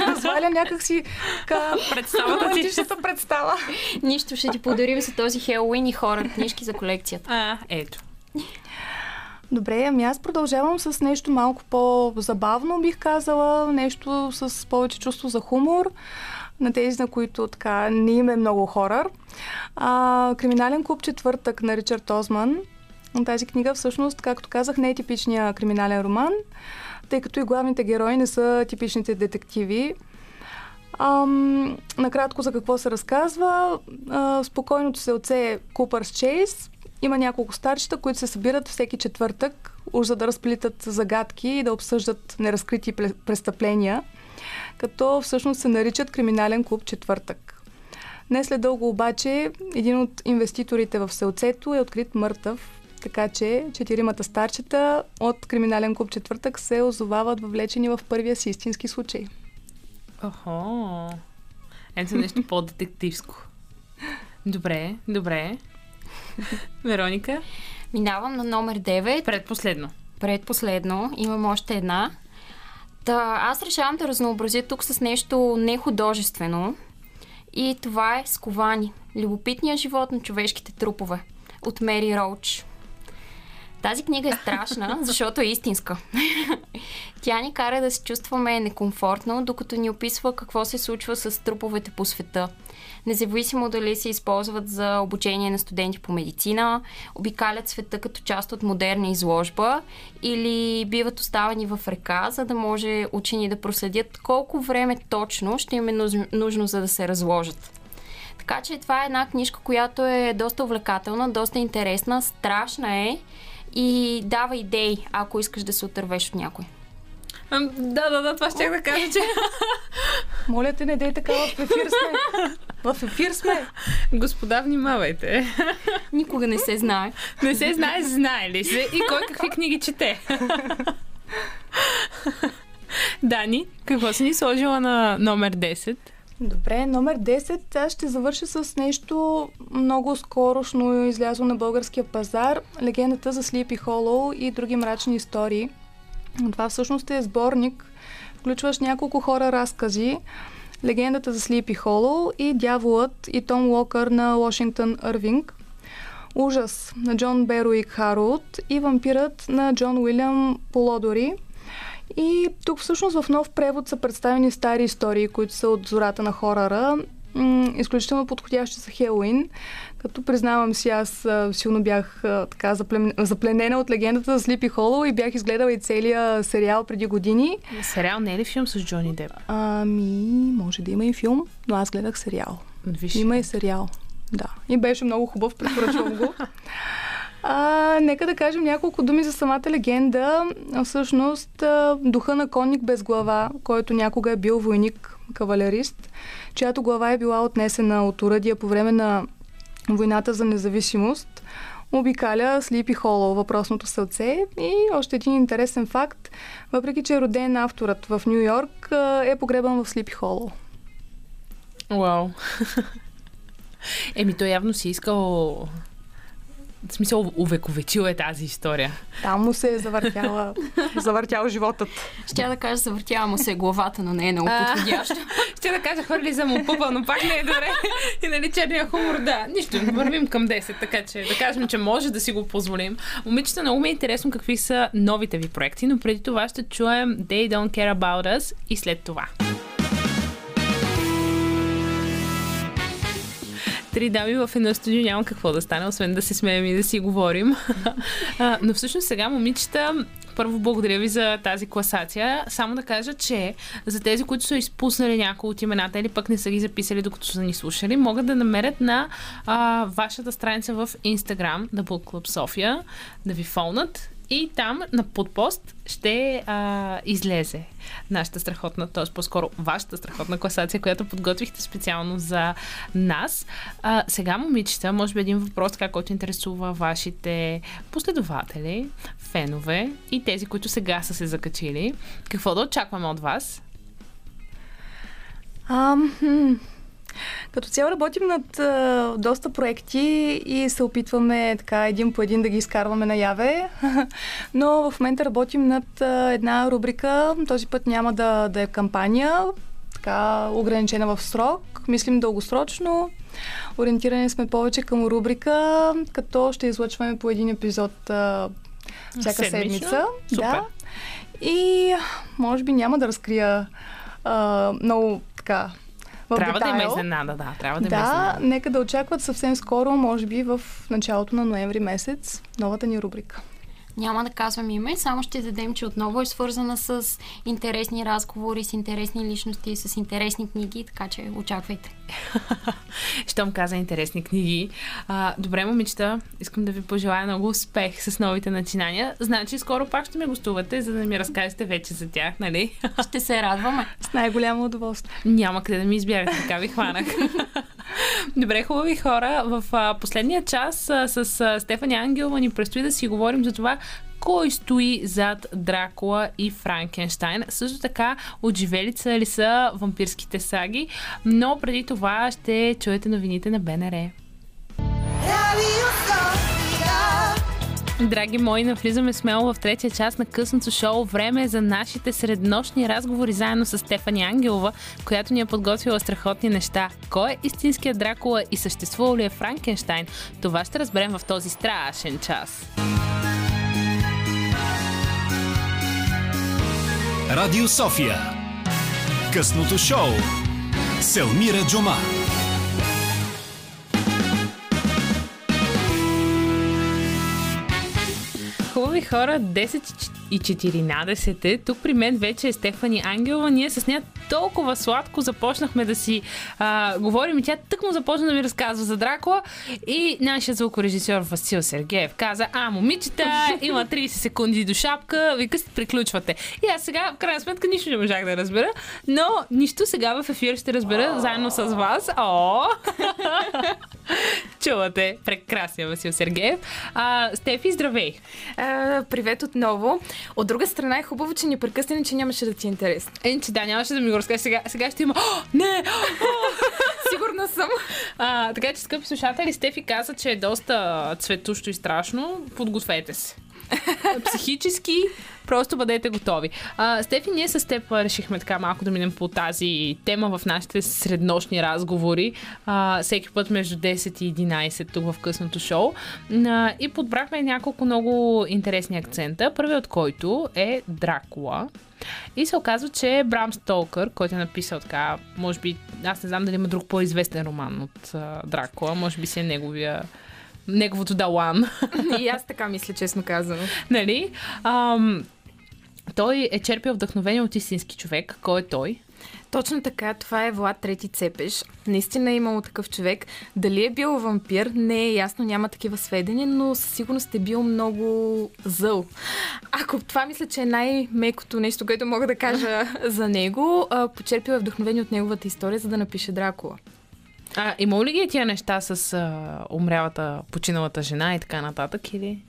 Разваля някакси така представата ти. представа. Нищо, ще ти подарим за този Хелоуин и хора книжки за колекцията. А, ето. Добре, ами аз продължавам с нещо малко по-забавно, бих казала, нещо с повече чувство за хумор, на тези, на които така не им е много хорър. А, Криминален клуб четвъртък на Ричард Озман. Тази книга всъщност, както казах, не е типичния криминален роман, тъй като и главните герои не са типичните детективи. Ам, накратко за какво се разказва. А, спокойното се оце Купърс Чейз има няколко старчета, които се събират всеки четвъртък, уж за да разплитат загадки и да обсъждат неразкрити престъпления, като всъщност се наричат Криминален клуб четвъртък. Не след дълго обаче един от инвеститорите в селцето е открит мъртъв, така че четиримата старчета от Криминален клуб четвъртък се озовават въвлечени в първия си истински случай. Охо. Ето нещо по-детективско. Добре, добре. Вероника? Минавам на номер 9. Предпоследно. Предпоследно. Имам още една. Та, аз решавам да разнообразя тук с нещо нехудожествено. И това е Сковани. Любопитният живот на човешките трупове. От Мери Роуч. Тази книга е страшна, защото е истинска. Тя ни кара да се чувстваме некомфортно, докато ни описва какво се случва с труповете по света. Независимо дали се използват за обучение на студенти по медицина, обикалят света като част от модерна изложба или биват оставени в река, за да може учени да проследят колко време точно ще им е нужно за да се разложат. Така че това е една книжка, която е доста увлекателна, доста интересна, страшна е и дава идеи, ако искаш да се отървеш от някой. Да, да, да, това ще да кажа, че... Моля те, не дей така, в ефир сме. В ефир сме. Господа, внимавайте. Никога не се знае. Не се знае, знае ли се и кой какви книги чете. Дани, какво си ни сложила на номер 10? Добре, номер 10. Аз ще завърша с нещо много скорошно излязло на българския пазар. Легендата за Sleepy Hollow и други мрачни истории. Това всъщност е сборник, включващ няколко хора разкази. Легендата за Sleepy Hollow и Дяволът и Том Локър на ВашингтонЪрвинг. Ужас на Джон Беруик Харолд и Вампирът на Джон Уилям Полодори – и тук всъщност в нов превод са представени стари истории, които са от зората на хорара, изключително подходящи за Хелоуин, като признавам си, аз силно бях така запленена от легендата за Слипи Холо и бях изгледала и целия сериал преди години. Сериал не е ли филм с Джони Деп? Ами, може да има и филм, но аз гледах сериал. Виж. Има и сериал. Да. И беше много хубав, препоръчвам го. А, нека да кажем няколко думи за самата легенда. Всъщност, духа на конник без глава, който някога е бил войник, кавалерист, чиято глава е била отнесена от уръдия по време на войната за независимост, обикаля Слипи Холо, въпросното сълце. И още един интересен факт, въпреки че е роден авторът в Нью Йорк, е погребан в Слипи Холо. Вау. Еми, той явно си искал в смисъл, увековечил е тази история. Там му се е завъртяла, завъртял животът. Ще да кажа, завъртява му се главата, но не е много подходящо. Ще да кажа, хвърли за му пупа, но пак не е добре. И нали черния хумор, да. Нищо, вървим към 10, така че да кажем, че може да си го позволим. Момичета, много ми е интересно какви са новите ви проекти, но преди това ще чуем They Don't Care About Us и след това. Три дами в едно студио няма какво да стане, освен да се смеем и да си говорим. но всъщност сега, момичета, първо благодаря ви за тази класация. Само да кажа, че за тези, които са изпуснали някои от имената или пък не са ги записали докато са ни слушали, могат да намерят на а, вашата страница в Instagram, The Book Club София, да ви фолнат и там на подпост ще а, излезе нашата страхотна, т.е. по-скоро вашата страхотна класация, която подготвихте специално за нас. А, сега, момичета, може би един въпрос, как който интересува вашите последователи, фенове и тези, които сега са се закачили. Какво да очакваме от вас? Ам, като цяло работим над а, доста проекти и се опитваме така един по един да ги изкарваме наяве. Но в момента работим над а, една рубрика. Този път няма да, да е кампания, така ограничена в срок. Мислим дългосрочно. Ориентирани сме повече към рубрика, като ще излъчваме по един епизод а, всяка седмица. Супер. Да. И може би няма да разкрия а, много така в Трябва да има детайл. изненада, да. Трябва да, има Да, изненада. нека да очакват съвсем скоро, може би в началото на ноември месец, новата ни рубрика. Няма да казвам име, само ще дадем, че отново е свързана с интересни разговори, с интересни личности, с интересни книги, така че очаквайте. Щом каза интересни книги. А, добре, момичета, искам да ви пожелая много успех с новите начинания. Значи, скоро пак ще ме гостувате, за да ми разкажете вече за тях, нали? Ще се радваме. С най-голямо удоволствие. Няма къде да ми избягате, така ви хванах. Добре, хубави хора. В последния час с а, Стефани Ангелова ни предстои да си говорим за това кой стои зад Дракула и Франкенштайн. Също така, отживелица ли са вампирските саги, но преди това ще чуете новините на БНР. Драги мои, навлизаме смело в третия част на късното шоу. Време е за нашите среднощни разговори заедно с Стефани Ангелова, която ни е подготвила страхотни неща. Кой е истинският Дракула и съществува ли е Франкенштайн? Това ще разберем в този страшен час. Радио София. Късното шоу. Селмира Джума. Хубави хора, 10 и 14 е. Тук при мен вече е Стефани Ангелова. Ние с нея толкова сладко започнахме да си а, говорим и тя тък му започна да ми разказва за Дракула и нашия звукорежисьор Васил Сергеев каза, а, момичета, има 30 секунди до шапка, вика се приключвате. И аз сега, в крайна сметка, нищо не можах да разбера, но нищо сега в ефир ще разбера заедно с вас. О! Чувате прекрасния Васил Сергеев. А, Стефи, здравей! А, привет отново. От друга страна е хубаво, че ни прекъсна, че нямаше да ти е интересно. Е, че да, нямаше да ми го разкажеш. Сега, сега ще има... О, не! Сигурна съм. А, така че, скъпи слушатели, Стефи каза, че е доста цветущо и страшно. Подгответе се. Психически, просто бъдете готови. А, Стефи, ние с теб решихме така малко да минем по тази тема в нашите среднощни разговори. А, всеки път между 10 и 11 тук в късното шоу. А, и подбрахме няколко много интересни акцента. Първият от който е Дракула. И се оказва, че Брам Столкър, който е написал така, може би, аз не знам дали има друг по-известен роман от а, Дракула, може би си е неговия неговото Далан, И аз така мисля, честно казано. нали? Ам, той е черпил вдъхновение от истински човек. Кой е той? Точно така, това е Влад Трети Цепеш. Наистина е имало такъв човек. Дали е бил вампир, не е ясно, няма такива сведения, но със сигурност е бил много зъл. Ако това мисля, че е най-мекото нещо, което мога да кажа за него, почерпил е вдъхновение от неговата история, за да напише Дракула. А, има ли ги тия неща с а, умрялата, починалата жена и така нататък? Или?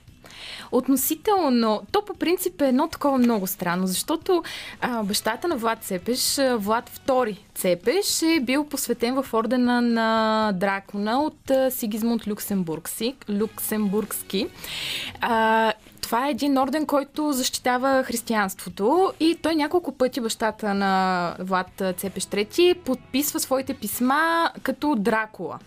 Относително, то по принцип е едно такова много странно, защото а, бащата на Влад Цепеш, Влад II Цепеш, е бил посветен в ордена на дракона от Сигизмунд Люксембургски. Люксембургски. А, това е един орден, който защитава християнството и той няколко пъти бащата на Влад Цепеш III подписва своите писма като Дракула.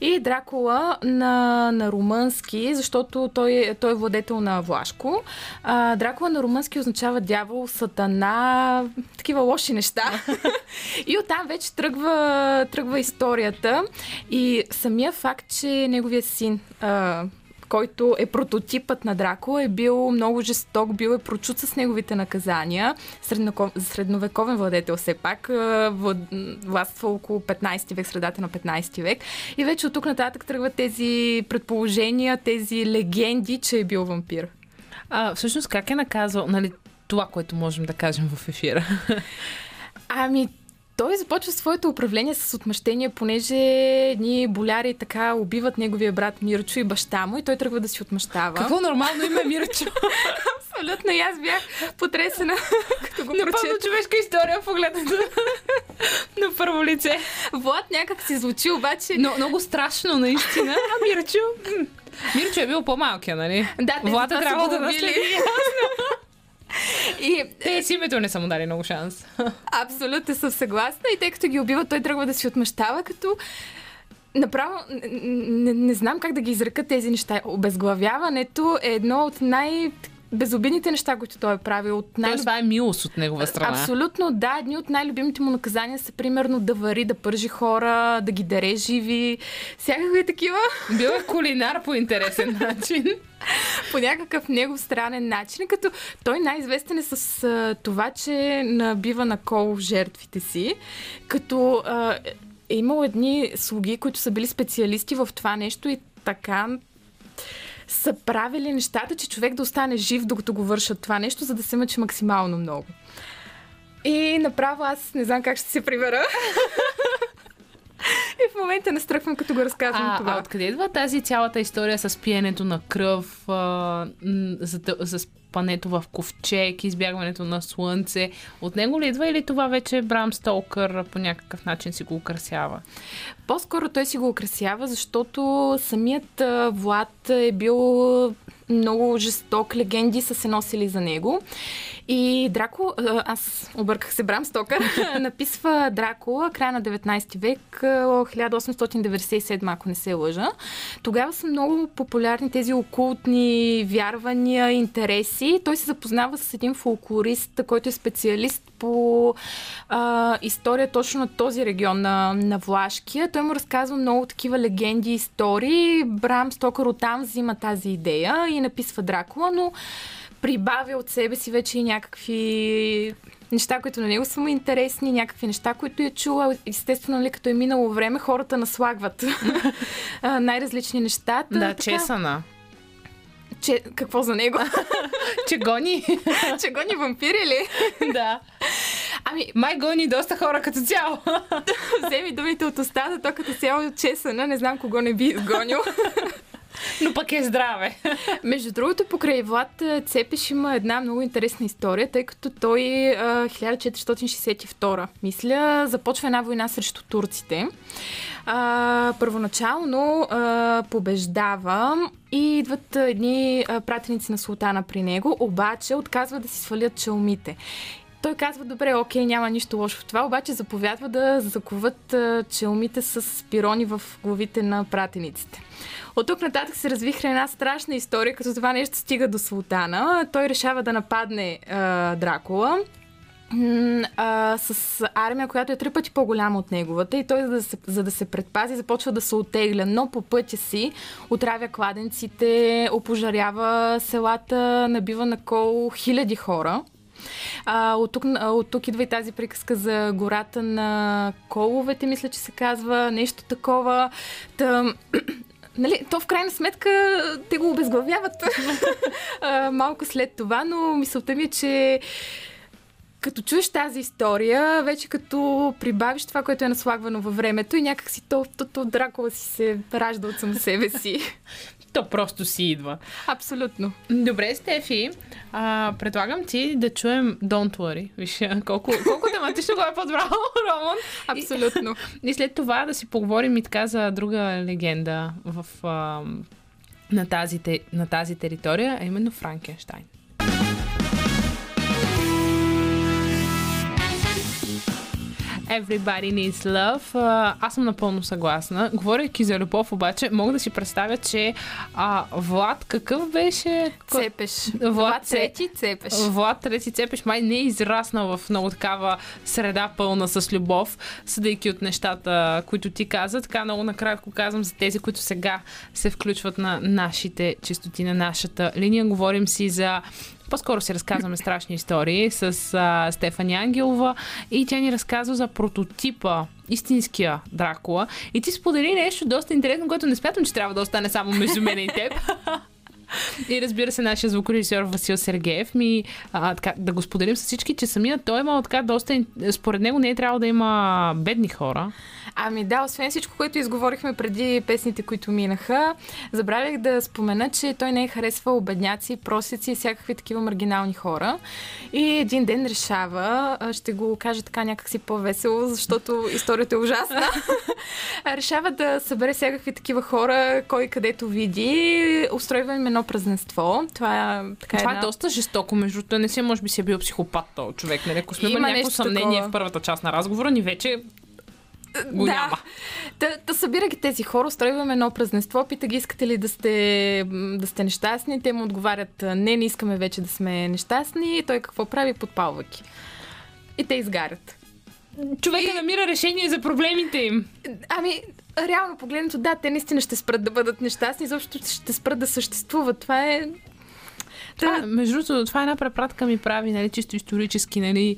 И Дракула на, на румънски, защото той, той е владетел на Влашко. А, Дракула на румънски означава дявол, сатана, такива лоши неща. и оттам вече тръгва, тръгва историята. И самия факт, че неговия син а, който е прототипът на Драко, е бил много жесток, бил е прочут с неговите наказания. Средноко... Средновековен владетел все пак, властва около 15 век, средата на 15 век. И вече от тук нататък тръгват тези предположения, тези легенди, че е бил вампир. А, всъщност как е наказал, нали, това, което можем да кажем в ефира? Ами, той започва своето управление с отмъщение, понеже ни боляри така убиват неговия брат Мирчо и баща му и той тръгва да си отмъщава. Какво нормално име Мирчо? Абсолютно, и аз бях потресена, като го Напълно човешка история, погледната на първо лице. Влад някак си звучи, обаче... Но, много страшно, наистина. А Мирчо... Мирчо е бил по-малкия, нали? Да, те Влад е трябвало да наследи. И, Те с името не са му дали много шанс. Абсолютно съм съгласна. И тъй като ги убива, той тръгва да си отмъщава, като Направо не, не, не знам как да ги изрека тези неща. Обезглавяването е едно от най- безобидните неща, които той е правил. От най- това е милост от негова страна. Абсолютно, да. Едни от най-любимите му наказания са примерно да вари, да пържи хора, да ги дере живи. Всякакви такива. Бил е кулинар по интересен начин. по някакъв негов странен начин, като той най-известен е с а, това, че набива на кол жертвите си, като а, е имал едни слуги, които са били специалисти в това нещо и така са правили нещата, че човек да остане жив, докато го вършат това нещо, за да се мъчи максимално много. И направо аз не знам как ще се прибера. И в момента настръхвам, като го разказвам а, това. А откъде идва тази цялата история с пиенето на кръв, а, за, за спането в ковчег, избягването на слънце? От него ли идва или това вече Брам Столкър по някакъв начин си го украсява? По-скоро той си го украсява, защото самият Влад е бил много жесток, легенди са се носили за него. И Драко, аз обърках се, Брам Стокър, написва Дракула края на 19 век, 1897, ако не се лъжа. Тогава са много популярни тези окултни вярвания, интереси. Той се запознава с един фолклорист, който е специалист по а, история точно на този регион на, на Влашкия. Той му разказва много такива легенди и истории. Брам Стокър оттам взима тази идея и написва Дракула, но прибавя от себе си вече и някакви неща, които на него са му интересни, някакви неща, които е чула. Естествено, ли, нали, като е минало време, хората наслагват най-различни неща. Да, така... чесана. Че, какво за него? че гони. че гони вампири ли? да. Ами, май гони доста хора като цяло. Вземи думите от устата, то като цяло чесана, не знам кого не би изгонил. Но пък е здраве. Между другото, покрай Влад Цепеш има една много интересна история, тъй като той 1462, мисля, започва една война срещу турците. Първоначално а, побеждава и идват едни пратеници на султана при него, обаче отказва да си свалят челмите. Той казва, добре, окей, няма нищо лошо в това, обаче заповядва да закуват челмите с пирони в главите на пратениците. От тук нататък се развихра една страшна история, като това нещо стига до султана. Той решава да нападне а, Дракула а, с армия, която е три пъти по-голяма от неговата и той, за да, се, за да се предпази, започва да се отегля, но по пътя си отравя кладенците, опожарява селата, набива на кол хиляди хора. А, от, тук, от тук идва и тази приказка за гората на коловете, мисля, че се казва, нещо такова. Та, Нали, то в крайна сметка те го обезглавяват малко след това, но мисълта ми е, че като чуеш тази история, вече като прибавиш това, което е наслагвано във времето и някак си то, то, то Дракула си се ражда от само себе си. то просто си идва. Абсолютно. Добре, Стефи, а, предлагам ти да чуем Don't Worry. Виж колко, колко тематично го е подбрал Роман. Абсолютно. И, и след това да си поговорим и така за друга легенда в, а, на, тази, на тази територия, а именно Франкенштайн. Everybody needs love. А, Аз съм напълно съгласна. Говорейки за любов, обаче, мога да си представя, че а, Влад какъв беше? Цепеш. Влад Влад Трети цепеш. Влад Трети Цепеш май не е израснал в много такава среда пълна с любов, съдейки от нещата, които ти каза. Така много накратко казвам за тези, които сега се включват на нашите чистоти, на нашата линия. Говорим си за по-скоро си разказваме страшни истории с а, Стефани Ангелова и тя ни разказва за прототипа, истинския Дракула. И ти сподели нещо доста интересно, което не смятам, че трябва да остане само между мен и теб. И разбира се, нашия звукорежисьор Васил Сергеев ми а, така, да го споделим с всички, че самият той има така доста. Според него не е трябвало да има бедни хора. Ами да, освен всичко, което изговорихме преди песните, които минаха, забравях да спомена, че той не е харесвал бедняци, просици и всякакви такива маргинални хора. И един ден решава, ще го кажа така някакси по-весело, защото историята е ужасна, решава да събере всякакви такива хора, кой където види, устройва им едно празненство. Това е така Това една... е доста жестоко, между другото. Не си, може би си е бил психопат този човек. Нали? Ако сме Има някакво съмнение такова. в първата част на разговора, ни вече го да. няма. Та, та събира ги тези хора, устройваме едно празненство, пита ги искате ли да сте, да сте нещастни. Те му отговарят, не, не искаме вече да сме нещастни. И той какво прави? Подпалва ги. И те изгарят. Човека намира решение за проблемите им. Ами, реално погледнато, да, те наистина ще спрат да бъдат нещастни, защото ще спрат да съществуват. Това е... Това, Та, между другото, това е една препратка ми прави, нали, чисто исторически, нали.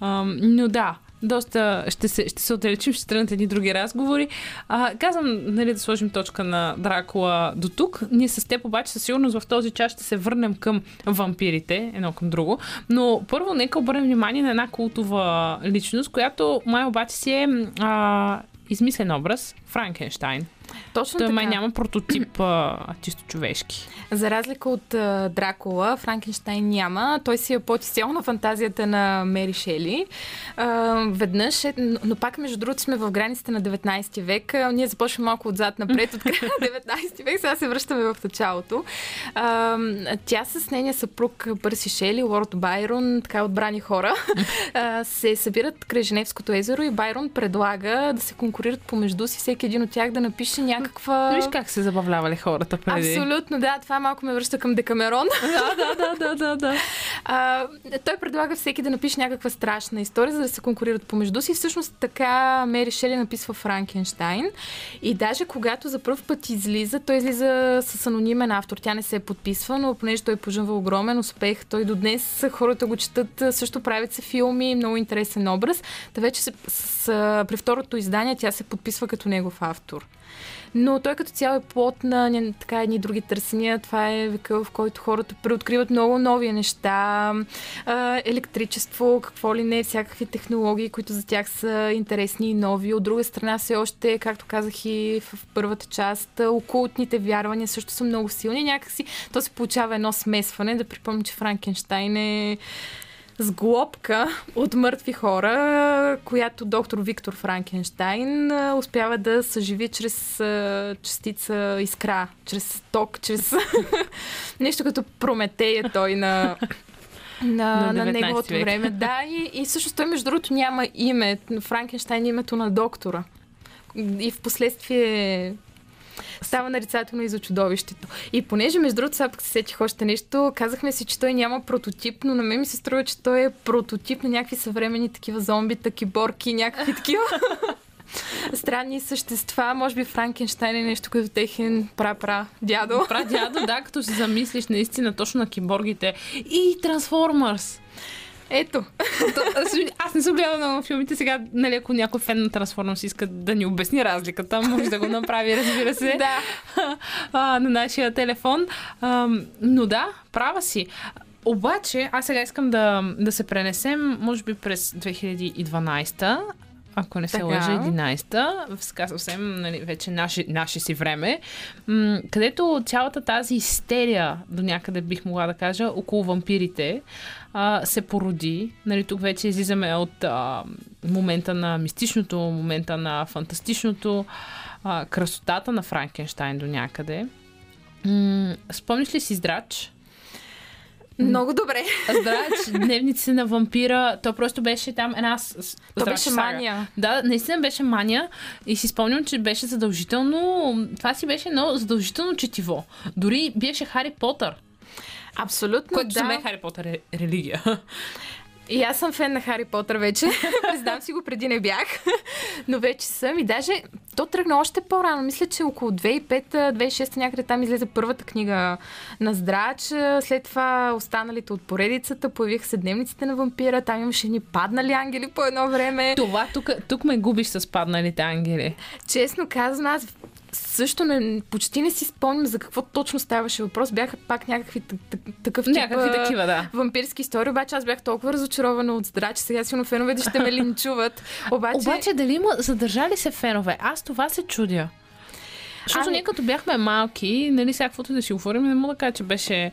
Ам, но да, доста ще се, ще се отдалечим, ще тръгнат едни други разговори. А, казвам, нали, да сложим точка на Дракула до тук. Ние с теб обаче със сигурност в този час ще се върнем към вампирите, едно към друго. Но първо нека обърнем внимание на една култова личност, която май обаче си е а, измислен образ. Франкенштайн. Точно Той така. май няма прототип а, чисто човешки. За разлика от а, Дракула, Франкенштайн няма. Той си е изцяло на фантазията на Мери Шели. А, веднъж, е, но, но пак между другото сме в границите на 19 век. А, ние започваме малко отзад напред, от края на 19 век. Сега се връщаме в началото. А, тя с нейния съпруг Бърси Шели, Лорд Байрон, така отбрани хора, а, се събират край Женевското езеро и Байрон предлага да се конкурират помежду си, всеки един от тях да напише някаква... Виж как се забавлявали хората преди. Абсолютно, да. Това малко ме връща към Декамерон. Да, да, да, да, да, да. А, той предлага всеки да напише някаква страшна история, за да се конкурират помежду си. Всъщност така Мери Шели написва Франкенштайн. И даже когато за първ път излиза, той излиза с анонимен автор. Тя не се подписва, но понеже той пожънва огромен успех, той до днес хората го четат, също правят се филми, много интересен образ. Та вече се, с, с, при второто издание тя се подписва като негов автор. Но той като цяло е плод на така едни други търсения. Това е века, в който хората преоткриват много нови неща, електричество, какво ли не, всякакви технологии, които за тях са интересни и нови. От друга страна все още, както казах и в първата част, окултните вярвания също са много силни. Някакси то се получава едно смесване. Да припомня, че Франкенштайн е сглобка от мъртви хора, която доктор Виктор Франкенштайн успява да съживи чрез частица искра, чрез ток, чрез нещо като Прометея той на на, На на 19 неговото век. време. Да, и, и всъщност той, между другото, няма име. Франкенштайн е името на доктора. И в последствие става нарицателно и за чудовището. И понеже, между другото, сега се сетих още нещо, казахме си, че той няма прототип, но на мен ми се струва, че той е прототип на някакви съвремени такива зомбита, киборки, някакви такива странни същества. Може би Франкенштайн е нещо като техен пра-пра дядо. Прадядо, да, като се замислиш наистина точно на киборгите. И Трансформърс. Ето. Аз не съм гледала много филмите. Сега, нали, ако някой фен на Трансформърс иска да ни обясни разликата, може да го направи, разбира се. Да. а, на нашия телефон. А, но да, права си. Обаче, аз сега искам да, да се пренесем, може би през 2012 ако не се Така. лъжа, 11-та, в сега съвсем нали, вече наше, наше си време, м- където цялата тази истерия, до някъде бих могла да кажа, около вампирите, а, се породи. Нали, тук вече излизаме от а, момента на мистичното, момента на фантастичното, а, красотата на Франкенштайн до някъде. М- спомниш ли си Здрач? Много добре. Здрач, дневници на вампира, то просто беше там една с- То беше сага. мания. Да, наистина беше мания и си спомням, че беше задължително, това си беше едно задължително четиво. Дори беше Хари Потър, Абсолютно, което да. за мен Хари Потър е религия. И аз съм фен на Хари Потър вече. Признам си го, преди не бях. Но вече съм. И даже то тръгна още по-рано. Мисля, че около 2005-2006 някъде там излезе първата книга на Здрач. След това останалите от поредицата. Появиха се дневниците на вампира. Там имаше ни паднали ангели по едно време. Това тук, тук ме губиш с падналите ангели. Честно казвам, аз също не, почти не си спомням за какво точно ставаше въпрос. Бяха пак някакви так- так- такъв тип Някакви такива, да. вампирски истории, обаче аз бях толкова разочарована от здрач, сега сигурно феновете ще ме линчуват. Обаче, Обаче дали има задържали се фенове? Аз това се чудя. Защото Ами- ние като бяхме малки, нали, сега каквото и да си говорим, не мога да кажа, че беше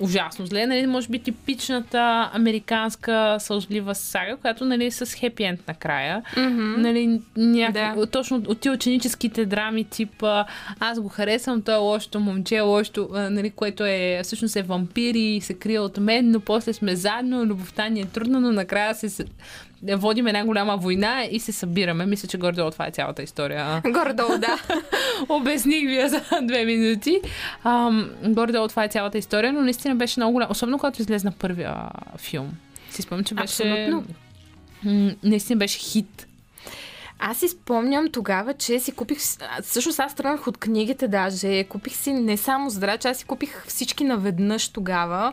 ужасно зле. Нали, може би типичната американска сълзлива сага, която нали, с хепи енд накрая. Мгм. Нали, няк... Да. Точно от тия ученическите драми, типа аз го харесвам, той е лошото момче, лошото, нали, което е всъщност е вампир и се крие от мен, но после сме заедно, любовта ни е трудна, но накрая се водим една голяма война и се събираме. Мисля, че горе-долу това е цялата история. Горе-долу, да. Обясних ви за две минути. Ам, горе-долу това е цялата история, но наистина беше много голям. Особено когато излезна първия филм. Си спомням, че беше... Абсолютно. Наистина беше хит. Аз си спомням тогава, че си купих... Всъщност аз тръгнах от книгите даже. Купих си не само здрач, аз си купих всички наведнъж тогава.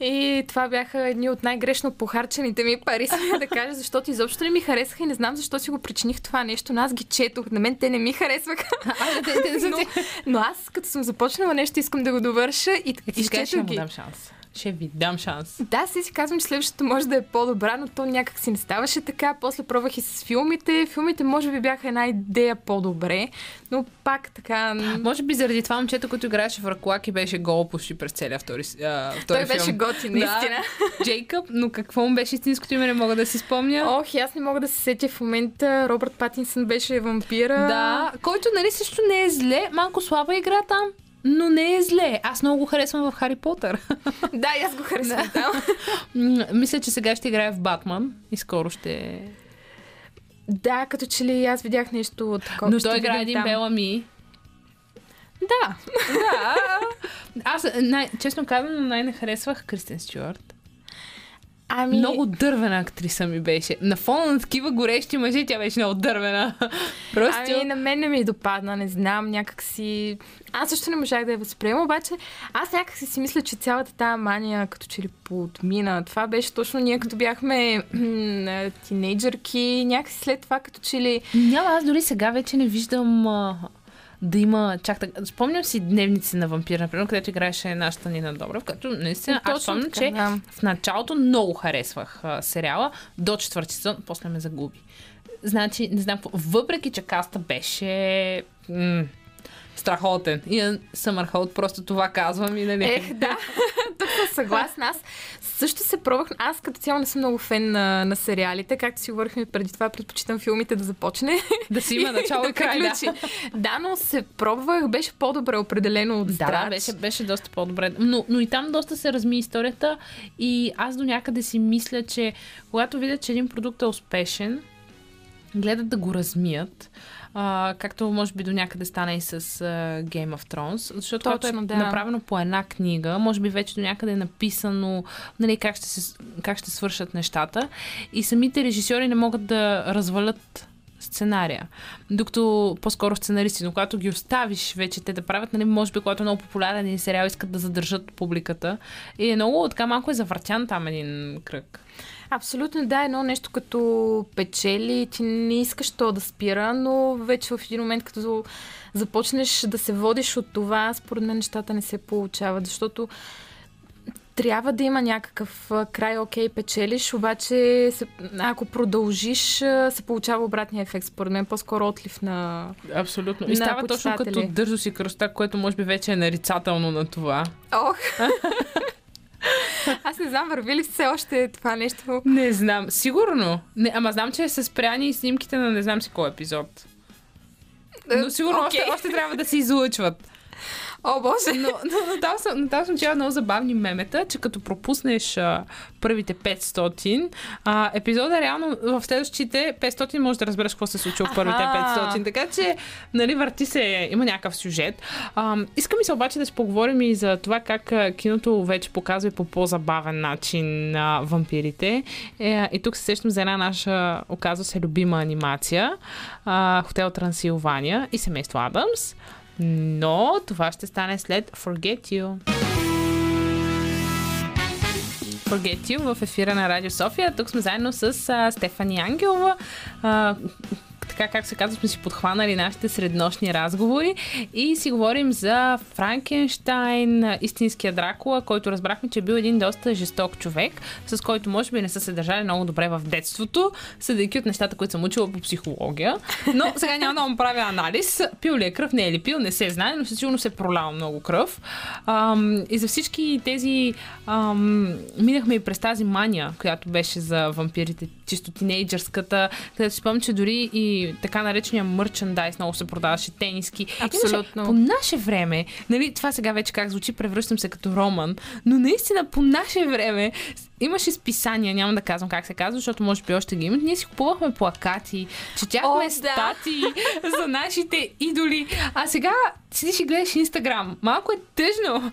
И това бяха едни от най-грешно похарчените ми пари, смея да кажа, защото изобщо не ми харесаха и не знам защо си го причиних това нещо, но аз ги четох. На мен те не ми харесваха. но, но аз, като съм започнала нещо, искам да го довърша и, И си кажеш, ще изчетох му ги. Ще ви дам шанс. Да, си си казвам, че следващото може да е по-добра, но то някак си не ставаше така. После пробвах и с филмите. Филмите може би бяха една идея по-добре, но пак така... Може би заради това момчето, което играеше в Раклак и беше гол почти през целия втори, а, втори Той беше филм. готин, наистина. Да, Джейкъб, но какво му беше истинското име, не мога да си спомня. Ох, аз не мога да се сетя в момента. Робърт Патинсън беше вампира. Да, който нали също не е зле, малко слаба игра там, но не е зле. Аз много го харесвам в Хари Потър. Да, аз го харесвам там. М, Мисля, че сега ще играе в Батман и скоро ще... Да, като че ли аз видях нещо такова. Но Ще той играе един там. Белами. Да. Да. Аз, най- честно казвам, най-не харесвах Кристен Стюарт. Ами... Много дървена актриса ми беше. На фона на такива горещи мъже, тя беше много дървена. Просто... Ами на мен не ми допадна, не знам, някак си... Аз също не можах да я възприема, обаче аз някак си си мисля, че цялата тази мания като че ли подмина. Това беше точно ние като бяхме тинейджърки, някакси след това като че ли... Няма, аз дори сега вече не виждам да има чак така. Спомням си дневници на вампир, например, където играеше нашата Нина Добрев, като наистина аз Точно спомням, че да. в началото много харесвах а, сериала, до четвърти сезон, после ме загуби. Значи, не знам, въпреки че каста беше м- страхотен. И Съмърхолд, просто това казвам и нали. Ех, да, тук съм съгласна. Аз също се пробвах. Аз като цяло не съм много фен на, на сериалите. Както си говорихме преди това, предпочитам филмите да започне. да си има начало и край. Да. да, но се пробвах. Беше по-добре определено от здрач. да, беше, беше доста по-добре. Но, но и там доста се разми историята и аз до някъде си мисля, че когато видят, че един продукт е успешен, гледат да го размият. А, както може би до някъде стана и с а, Game of Thrones, защото когато е Точно, да. направено по една книга, може би вече до някъде е написано нали, как, ще се, как ще свършат нещата и самите режисьори не могат да развалят сценария. Докато по-скоро сценаристи, но когато ги оставиш вече те да правят, нали, може би когато е много популярен един сериал, искат да задържат публиката. И е много така малко е завъртян там един кръг. Абсолютно да, едно нещо като печели, ти не искаш то да спира, но вече в един момент, като започнеш да се водиш от това, според мен нещата не се получават, защото трябва да има някакъв край, окей, печелиш, обаче се, ако продължиш, се получава обратния ефект. Според мен по-скоро отлив на... Абсолютно. И На става точно като почитатели. дързо си кръста, което може би вече е нарицателно на това. Ох! Аз не знам, върви ли все още това нещо? Не знам. Сигурно. Не, ама знам, че са спряни и снимките на не знам си кой епизод. Но сигурно Окей. още, още трябва да се излъчват. О, боже! Но, но, но там съм, но там съм чела много забавни мемета, че като пропуснеш а, първите 500, а, епизода реално в следващите 500 можеш да разбереш какво се случва в първите Аха. 500. Така че, нали, върти се, има някакъв сюжет. А, искам и се обаче да си поговорим и за това как а, киното вече показва и по по-забавен начин а, вампирите. Е, и тук се сещам за една наша, оказва се, любима анимация. А, Хотел Трансилвания и семейство Адамс. Но това ще стане след Forget You. Forget You в ефира на Радио София. Тук сме заедно с а, Стефани Ангелова. А, така как се казва, сме си подхванали нашите среднощни разговори и си говорим за Франкенштайн, истинския Дракула, който разбрахме, че е бил един доста жесток човек, с който може би не са се държали много добре в детството, съдейки от нещата, които съм учила по психология. Но сега няма да му правя анализ. Пил ли е кръв, не е ли пил, не се знае, но сигурно се е пролял много кръв. Ам, и за всички тези ам, минахме и през тази мания, която беше за вампирите, чисто тинейджърската, където си спомням, че дори и така наречения мърчендайз много се продаваше, тениски. Абсолютно. Имаше, по наше време, нали, това сега вече как звучи, превръщам се като роман, но наистина по наше време имаше списания, няма да казвам как се казва, защото може би още ги имат. Ние си купувахме плакати, четяхме О, да. статии за нашите идоли. А сега седиш и гледаш Инстаграм. Малко е тъжно.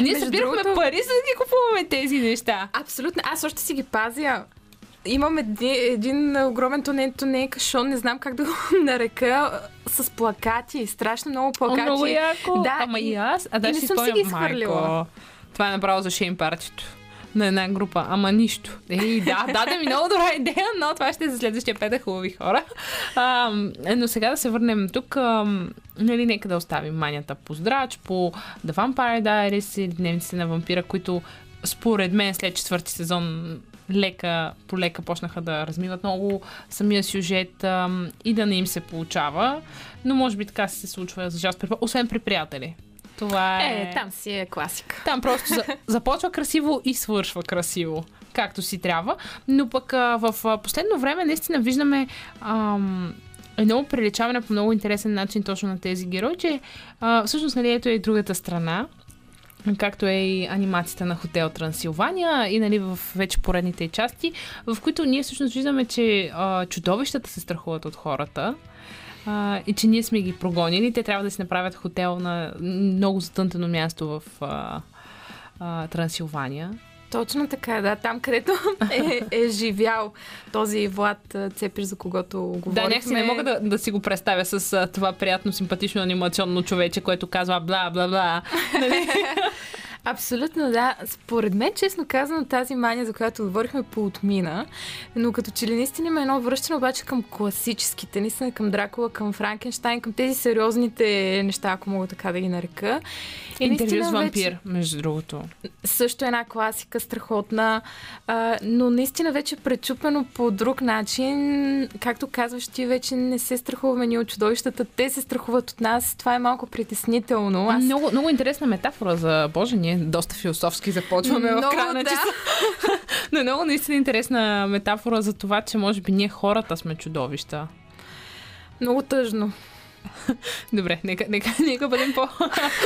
Ние събирахме другото- пари, за да ги купуваме тези неща. Абсолютно. Аз още си ги пазя. Имам един, един огромен тоне, тоне кашон, не знам как да го нарека, с плакати. Страшно много О, плакати. много яко. Да, Ама и- аз. А да, и не съм си спомням, ги изхвърлила. Това е направо за шейм партито на една група. Ама нищо. Ей, да, даде ми много добра идея, но това ще е за следващия петък, хубави хора. А, но сега да се върнем тук. А, нали, нека да оставим манията по здрач, по The Vampire Diaries или Дневниците на вампира, които според мен след четвърти сезон лека по лека почнаха да размиват много самия сюжет а, и да не им се получава. Но може би така се случва за при- освен при приятели. Това е... Е, там си е класика. Там просто за, започва красиво и свършва красиво, както си трябва. Но пък а, в а, последно време наистина виждаме ам, едно приличаване по много интересен начин точно на тези герои, че а, всъщност нали, ето е и другата страна както е и анимацията на Хотел Трансилвания и нали, в вече поредните части, в които ние всъщност виждаме, че а, чудовищата се страхуват от хората а, и че ние сме ги прогонили. Те трябва да си направят хотел на много затънтено място в а, а, Трансилвания. Точно така, да. Там, където е, е живял този Влад а, Цепиш, за когото говорихме. Да, някакси не мога да, да си го представя с а, това приятно, симпатично анимационно човече, което казва бла, бла, бла. Нали? Абсолютно, да. Според мен, честно казано, тази мания, за която говорихме, поотмина. Но като че ли наистина има едно връщане обаче към класическите, наистина към Дракула, към Франкенштайн, към тези сериозните неща, ако мога така да ги нарека. И Интервю с вече- вампир, между другото. също една класика, страхотна, а, но наистина вече пречупено по друг начин. Както казваш, ти вече не се страхуваме ние от чудовищата, те се страхуват от нас. Това е малко притеснително. Аз... Много, много интересна метафора за Боже, ние доста философски започваме в Много, края на да. часа. Но е много наистина интересна метафора за това, че може би ние хората сме чудовища. Много тъжно. Добре, нека, нека, нека бъдем по...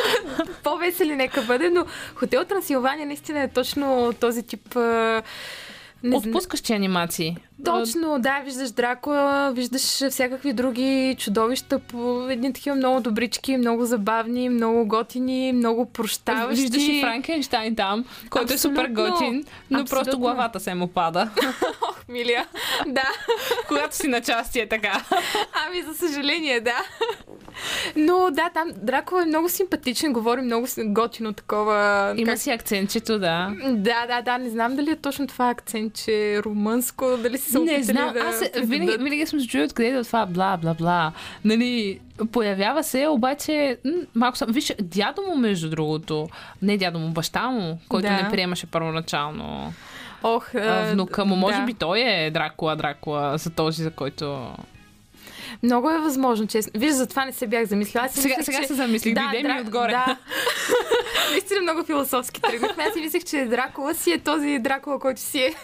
По-весели нека бъде, но Хотел Трансилвания наистина е точно този тип... Не Отпускащи анимации. Точно, да, виждаш Дракула, виждаш всякакви други чудовища по едни такива много добрички, много забавни, много готини, много прощаващи. Виждаш и Франкенштайн там, който е супер Абсолютно. готин, но просто Абсолютно. главата се му пада. Ох, милия. Да. Когато си на части е така. Ами, за съжаление, да. Но да, там Дракула е много симпатичен, говори много готино такова. Има как- си акцентчето, да. Да, да, да, не знам дали е точно това акцент, че е румънско, дали си се Не знам, да... аз винаги, винаги съм се чуя откъде идва това бла, бла, бла. Нали, появява се, обаче м, малко съм... Виж, дядо му, между другото, не дядо му, баща му, който Да. не приемаше първоначално Ох, а, внука му. Може да. би той е Дракула, Дракула, за този, за който... Много е възможно, честно. Виж, за това не се бях замислила. Аз Сега, мислех, сега че... се замислих, да, дойде ми Дра- отгоре. Да. Наистина много философски тръгнахме. Аз си мислех, че Дракула си е този Дракула, който си е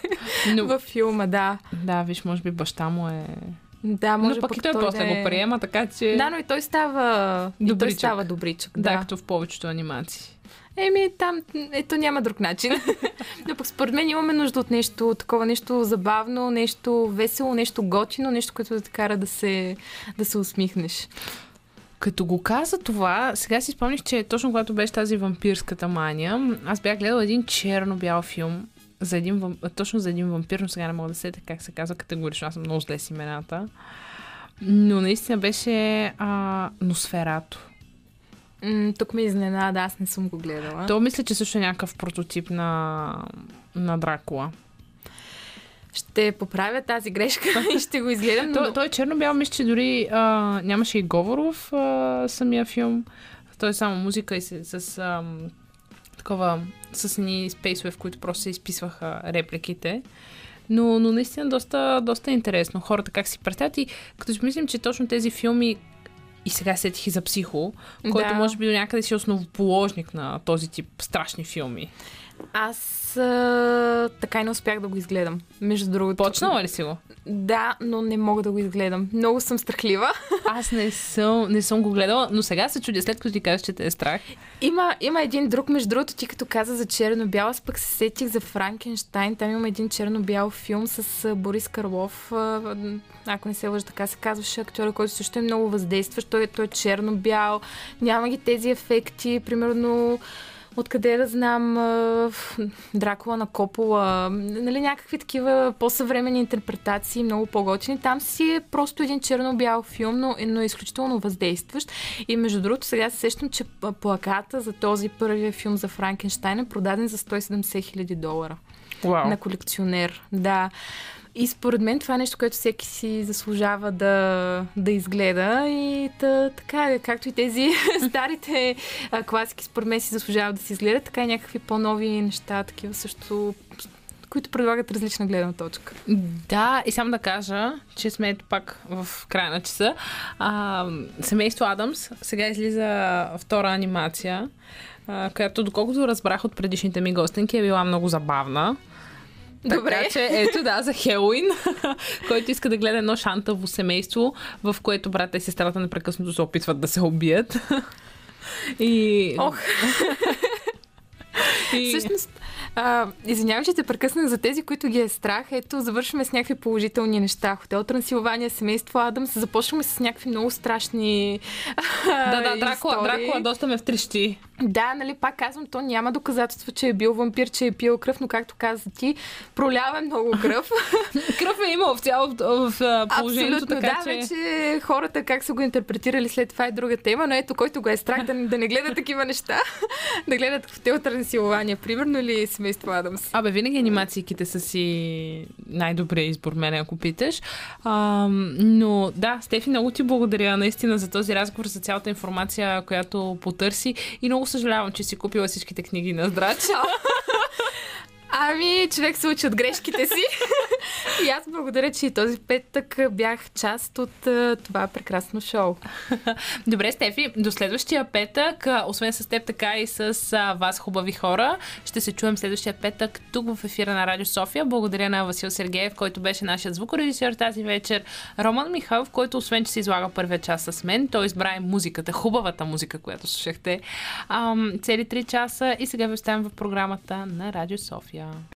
Но, във филма, да. да, виж, може би баща му е... Да, може Но пък и той да после е- го приема, така че... Да, но и той става... И той Добричък. става добричък. да, Да. като в повечето анимации. Еми, там, ето няма друг начин. Но пък според мен имаме нужда от нещо такова, нещо забавно, нещо весело, нещо готино, нещо, което да те кара да се, да се усмихнеш. Като го каза това, сега си спомних, че точно когато беше тази вампирската мания, аз бях гледала един черно-бял филм за един, точно за един вампир, но сега не мога да сетя как се казва категорично, аз съм много зле с имената. Но наистина беше а, Носферато. М, тук ме изненада, аз не съм го гледала. То мисля, че също е някакъв прототип на, на Дракула. Ще поправя тази грешка и ще го изгледам. Но... Той, той е черно-бял, мисля, че дори а, нямаше и говор в а, самия филм. Той е само музика и с, с а, такова, с ни спейсове, в които просто се изписваха репликите. Но, но наистина доста, доста интересно. Хората как си представят и като си мислим, че точно тези филми и сега сетих и за психо, който Да. може би до някъде си е основоположник на този тип страшни филми. Аз а, така и не успях да го изгледам. Между другото. Почнала ли си го? Да, но не мога да го изгледам. Много съм страхлива. Аз не съм, не съм го гледала, но сега се чудя, след като ти кажеш, че те е страх. Има, има един друг, между другото, ти като каза за черно-бял, аз пък се сетих за Франкенштайн. Там има един черно-бял филм с Борис Карлов. Ако не се лъжа, така се казваше актьора, който също е много въздействащ. Той, той е черно-бял. Няма ги тези ефекти. Примерно, Откъде да знам Дракула на Копола, нали, някакви такива по-съвремени интерпретации, много по-готини. Там си е просто един черно-бял филм, но, но е изключително въздействащ. И между другото, сега се сещам, че плаката за този първия филм за Франкенштайн е продаден за 170 хиляди долара Вау. на колекционер. Да. И според мен това е нещо, което всеки си заслужава да, да изгледа. И та, така, е, както и тези старите а, класики, според мен си заслужават да се изгледат, така и някакви по-нови неща, такива също, които предлагат различна гледна точка. Да, и само да кажа, че сме ето пак в края на часа. А, семейство Адамс сега излиза втора анимация, а, която, доколкото разбрах от предишните ми гостенки, е била много забавна. Добре. Така че, ето да, за Хелоуин, който иска да гледа едно шантаво семейство, в което брата и сестрата непрекъснато се опитват да се убият. И... Ох. и... Всъщност, а, извинявай, че те прекъснах за тези, които ги е страх. Ето, завършваме с някакви положителни неща. Хотел Трансилвания, семейство Адамс. Започваме с някакви много страшни Да, да, Дракула. Дракула доста ме втрещи. Да, нали, пак казвам, то няма доказателства, че е бил вампир, че е пил кръв, но както каза ти, пролява много кръв. Кръв е имал в цяло в, в, в положението, Абсолютно, така да, че... вече хората как са го интерпретирали след това е друга тема, но ето, който го е страх да, да не гледа такива неща, да гледат в Хотел Трансилвания, примерно, или семейство Адамс. Абе, винаги анимациите са си най-добрият избор, мене, ако питаш. А, но да, Стефи, много ти благодаря наистина за този разговор, за цялата информация, която потърси и много съжалявам, че си купила всичките книги на Здрач. Ами, човек се учи от грешките си. и аз благодаря, че и този петък бях част от това прекрасно шоу. Добре, Стефи, до следващия петък, освен с теб, така и с вас, хубави хора, ще се чуем следващия петък тук в ефира на Радио София. Благодаря на Васил Сергеев, който беше нашият звукорежисьор тази вечер. Роман Михайлов, който освен, че се излага първия час с мен, той избра музиката, хубавата музика, която слушахте. Ам, цели 3 часа и сега ви оставям в програмата на Радио София. yeah.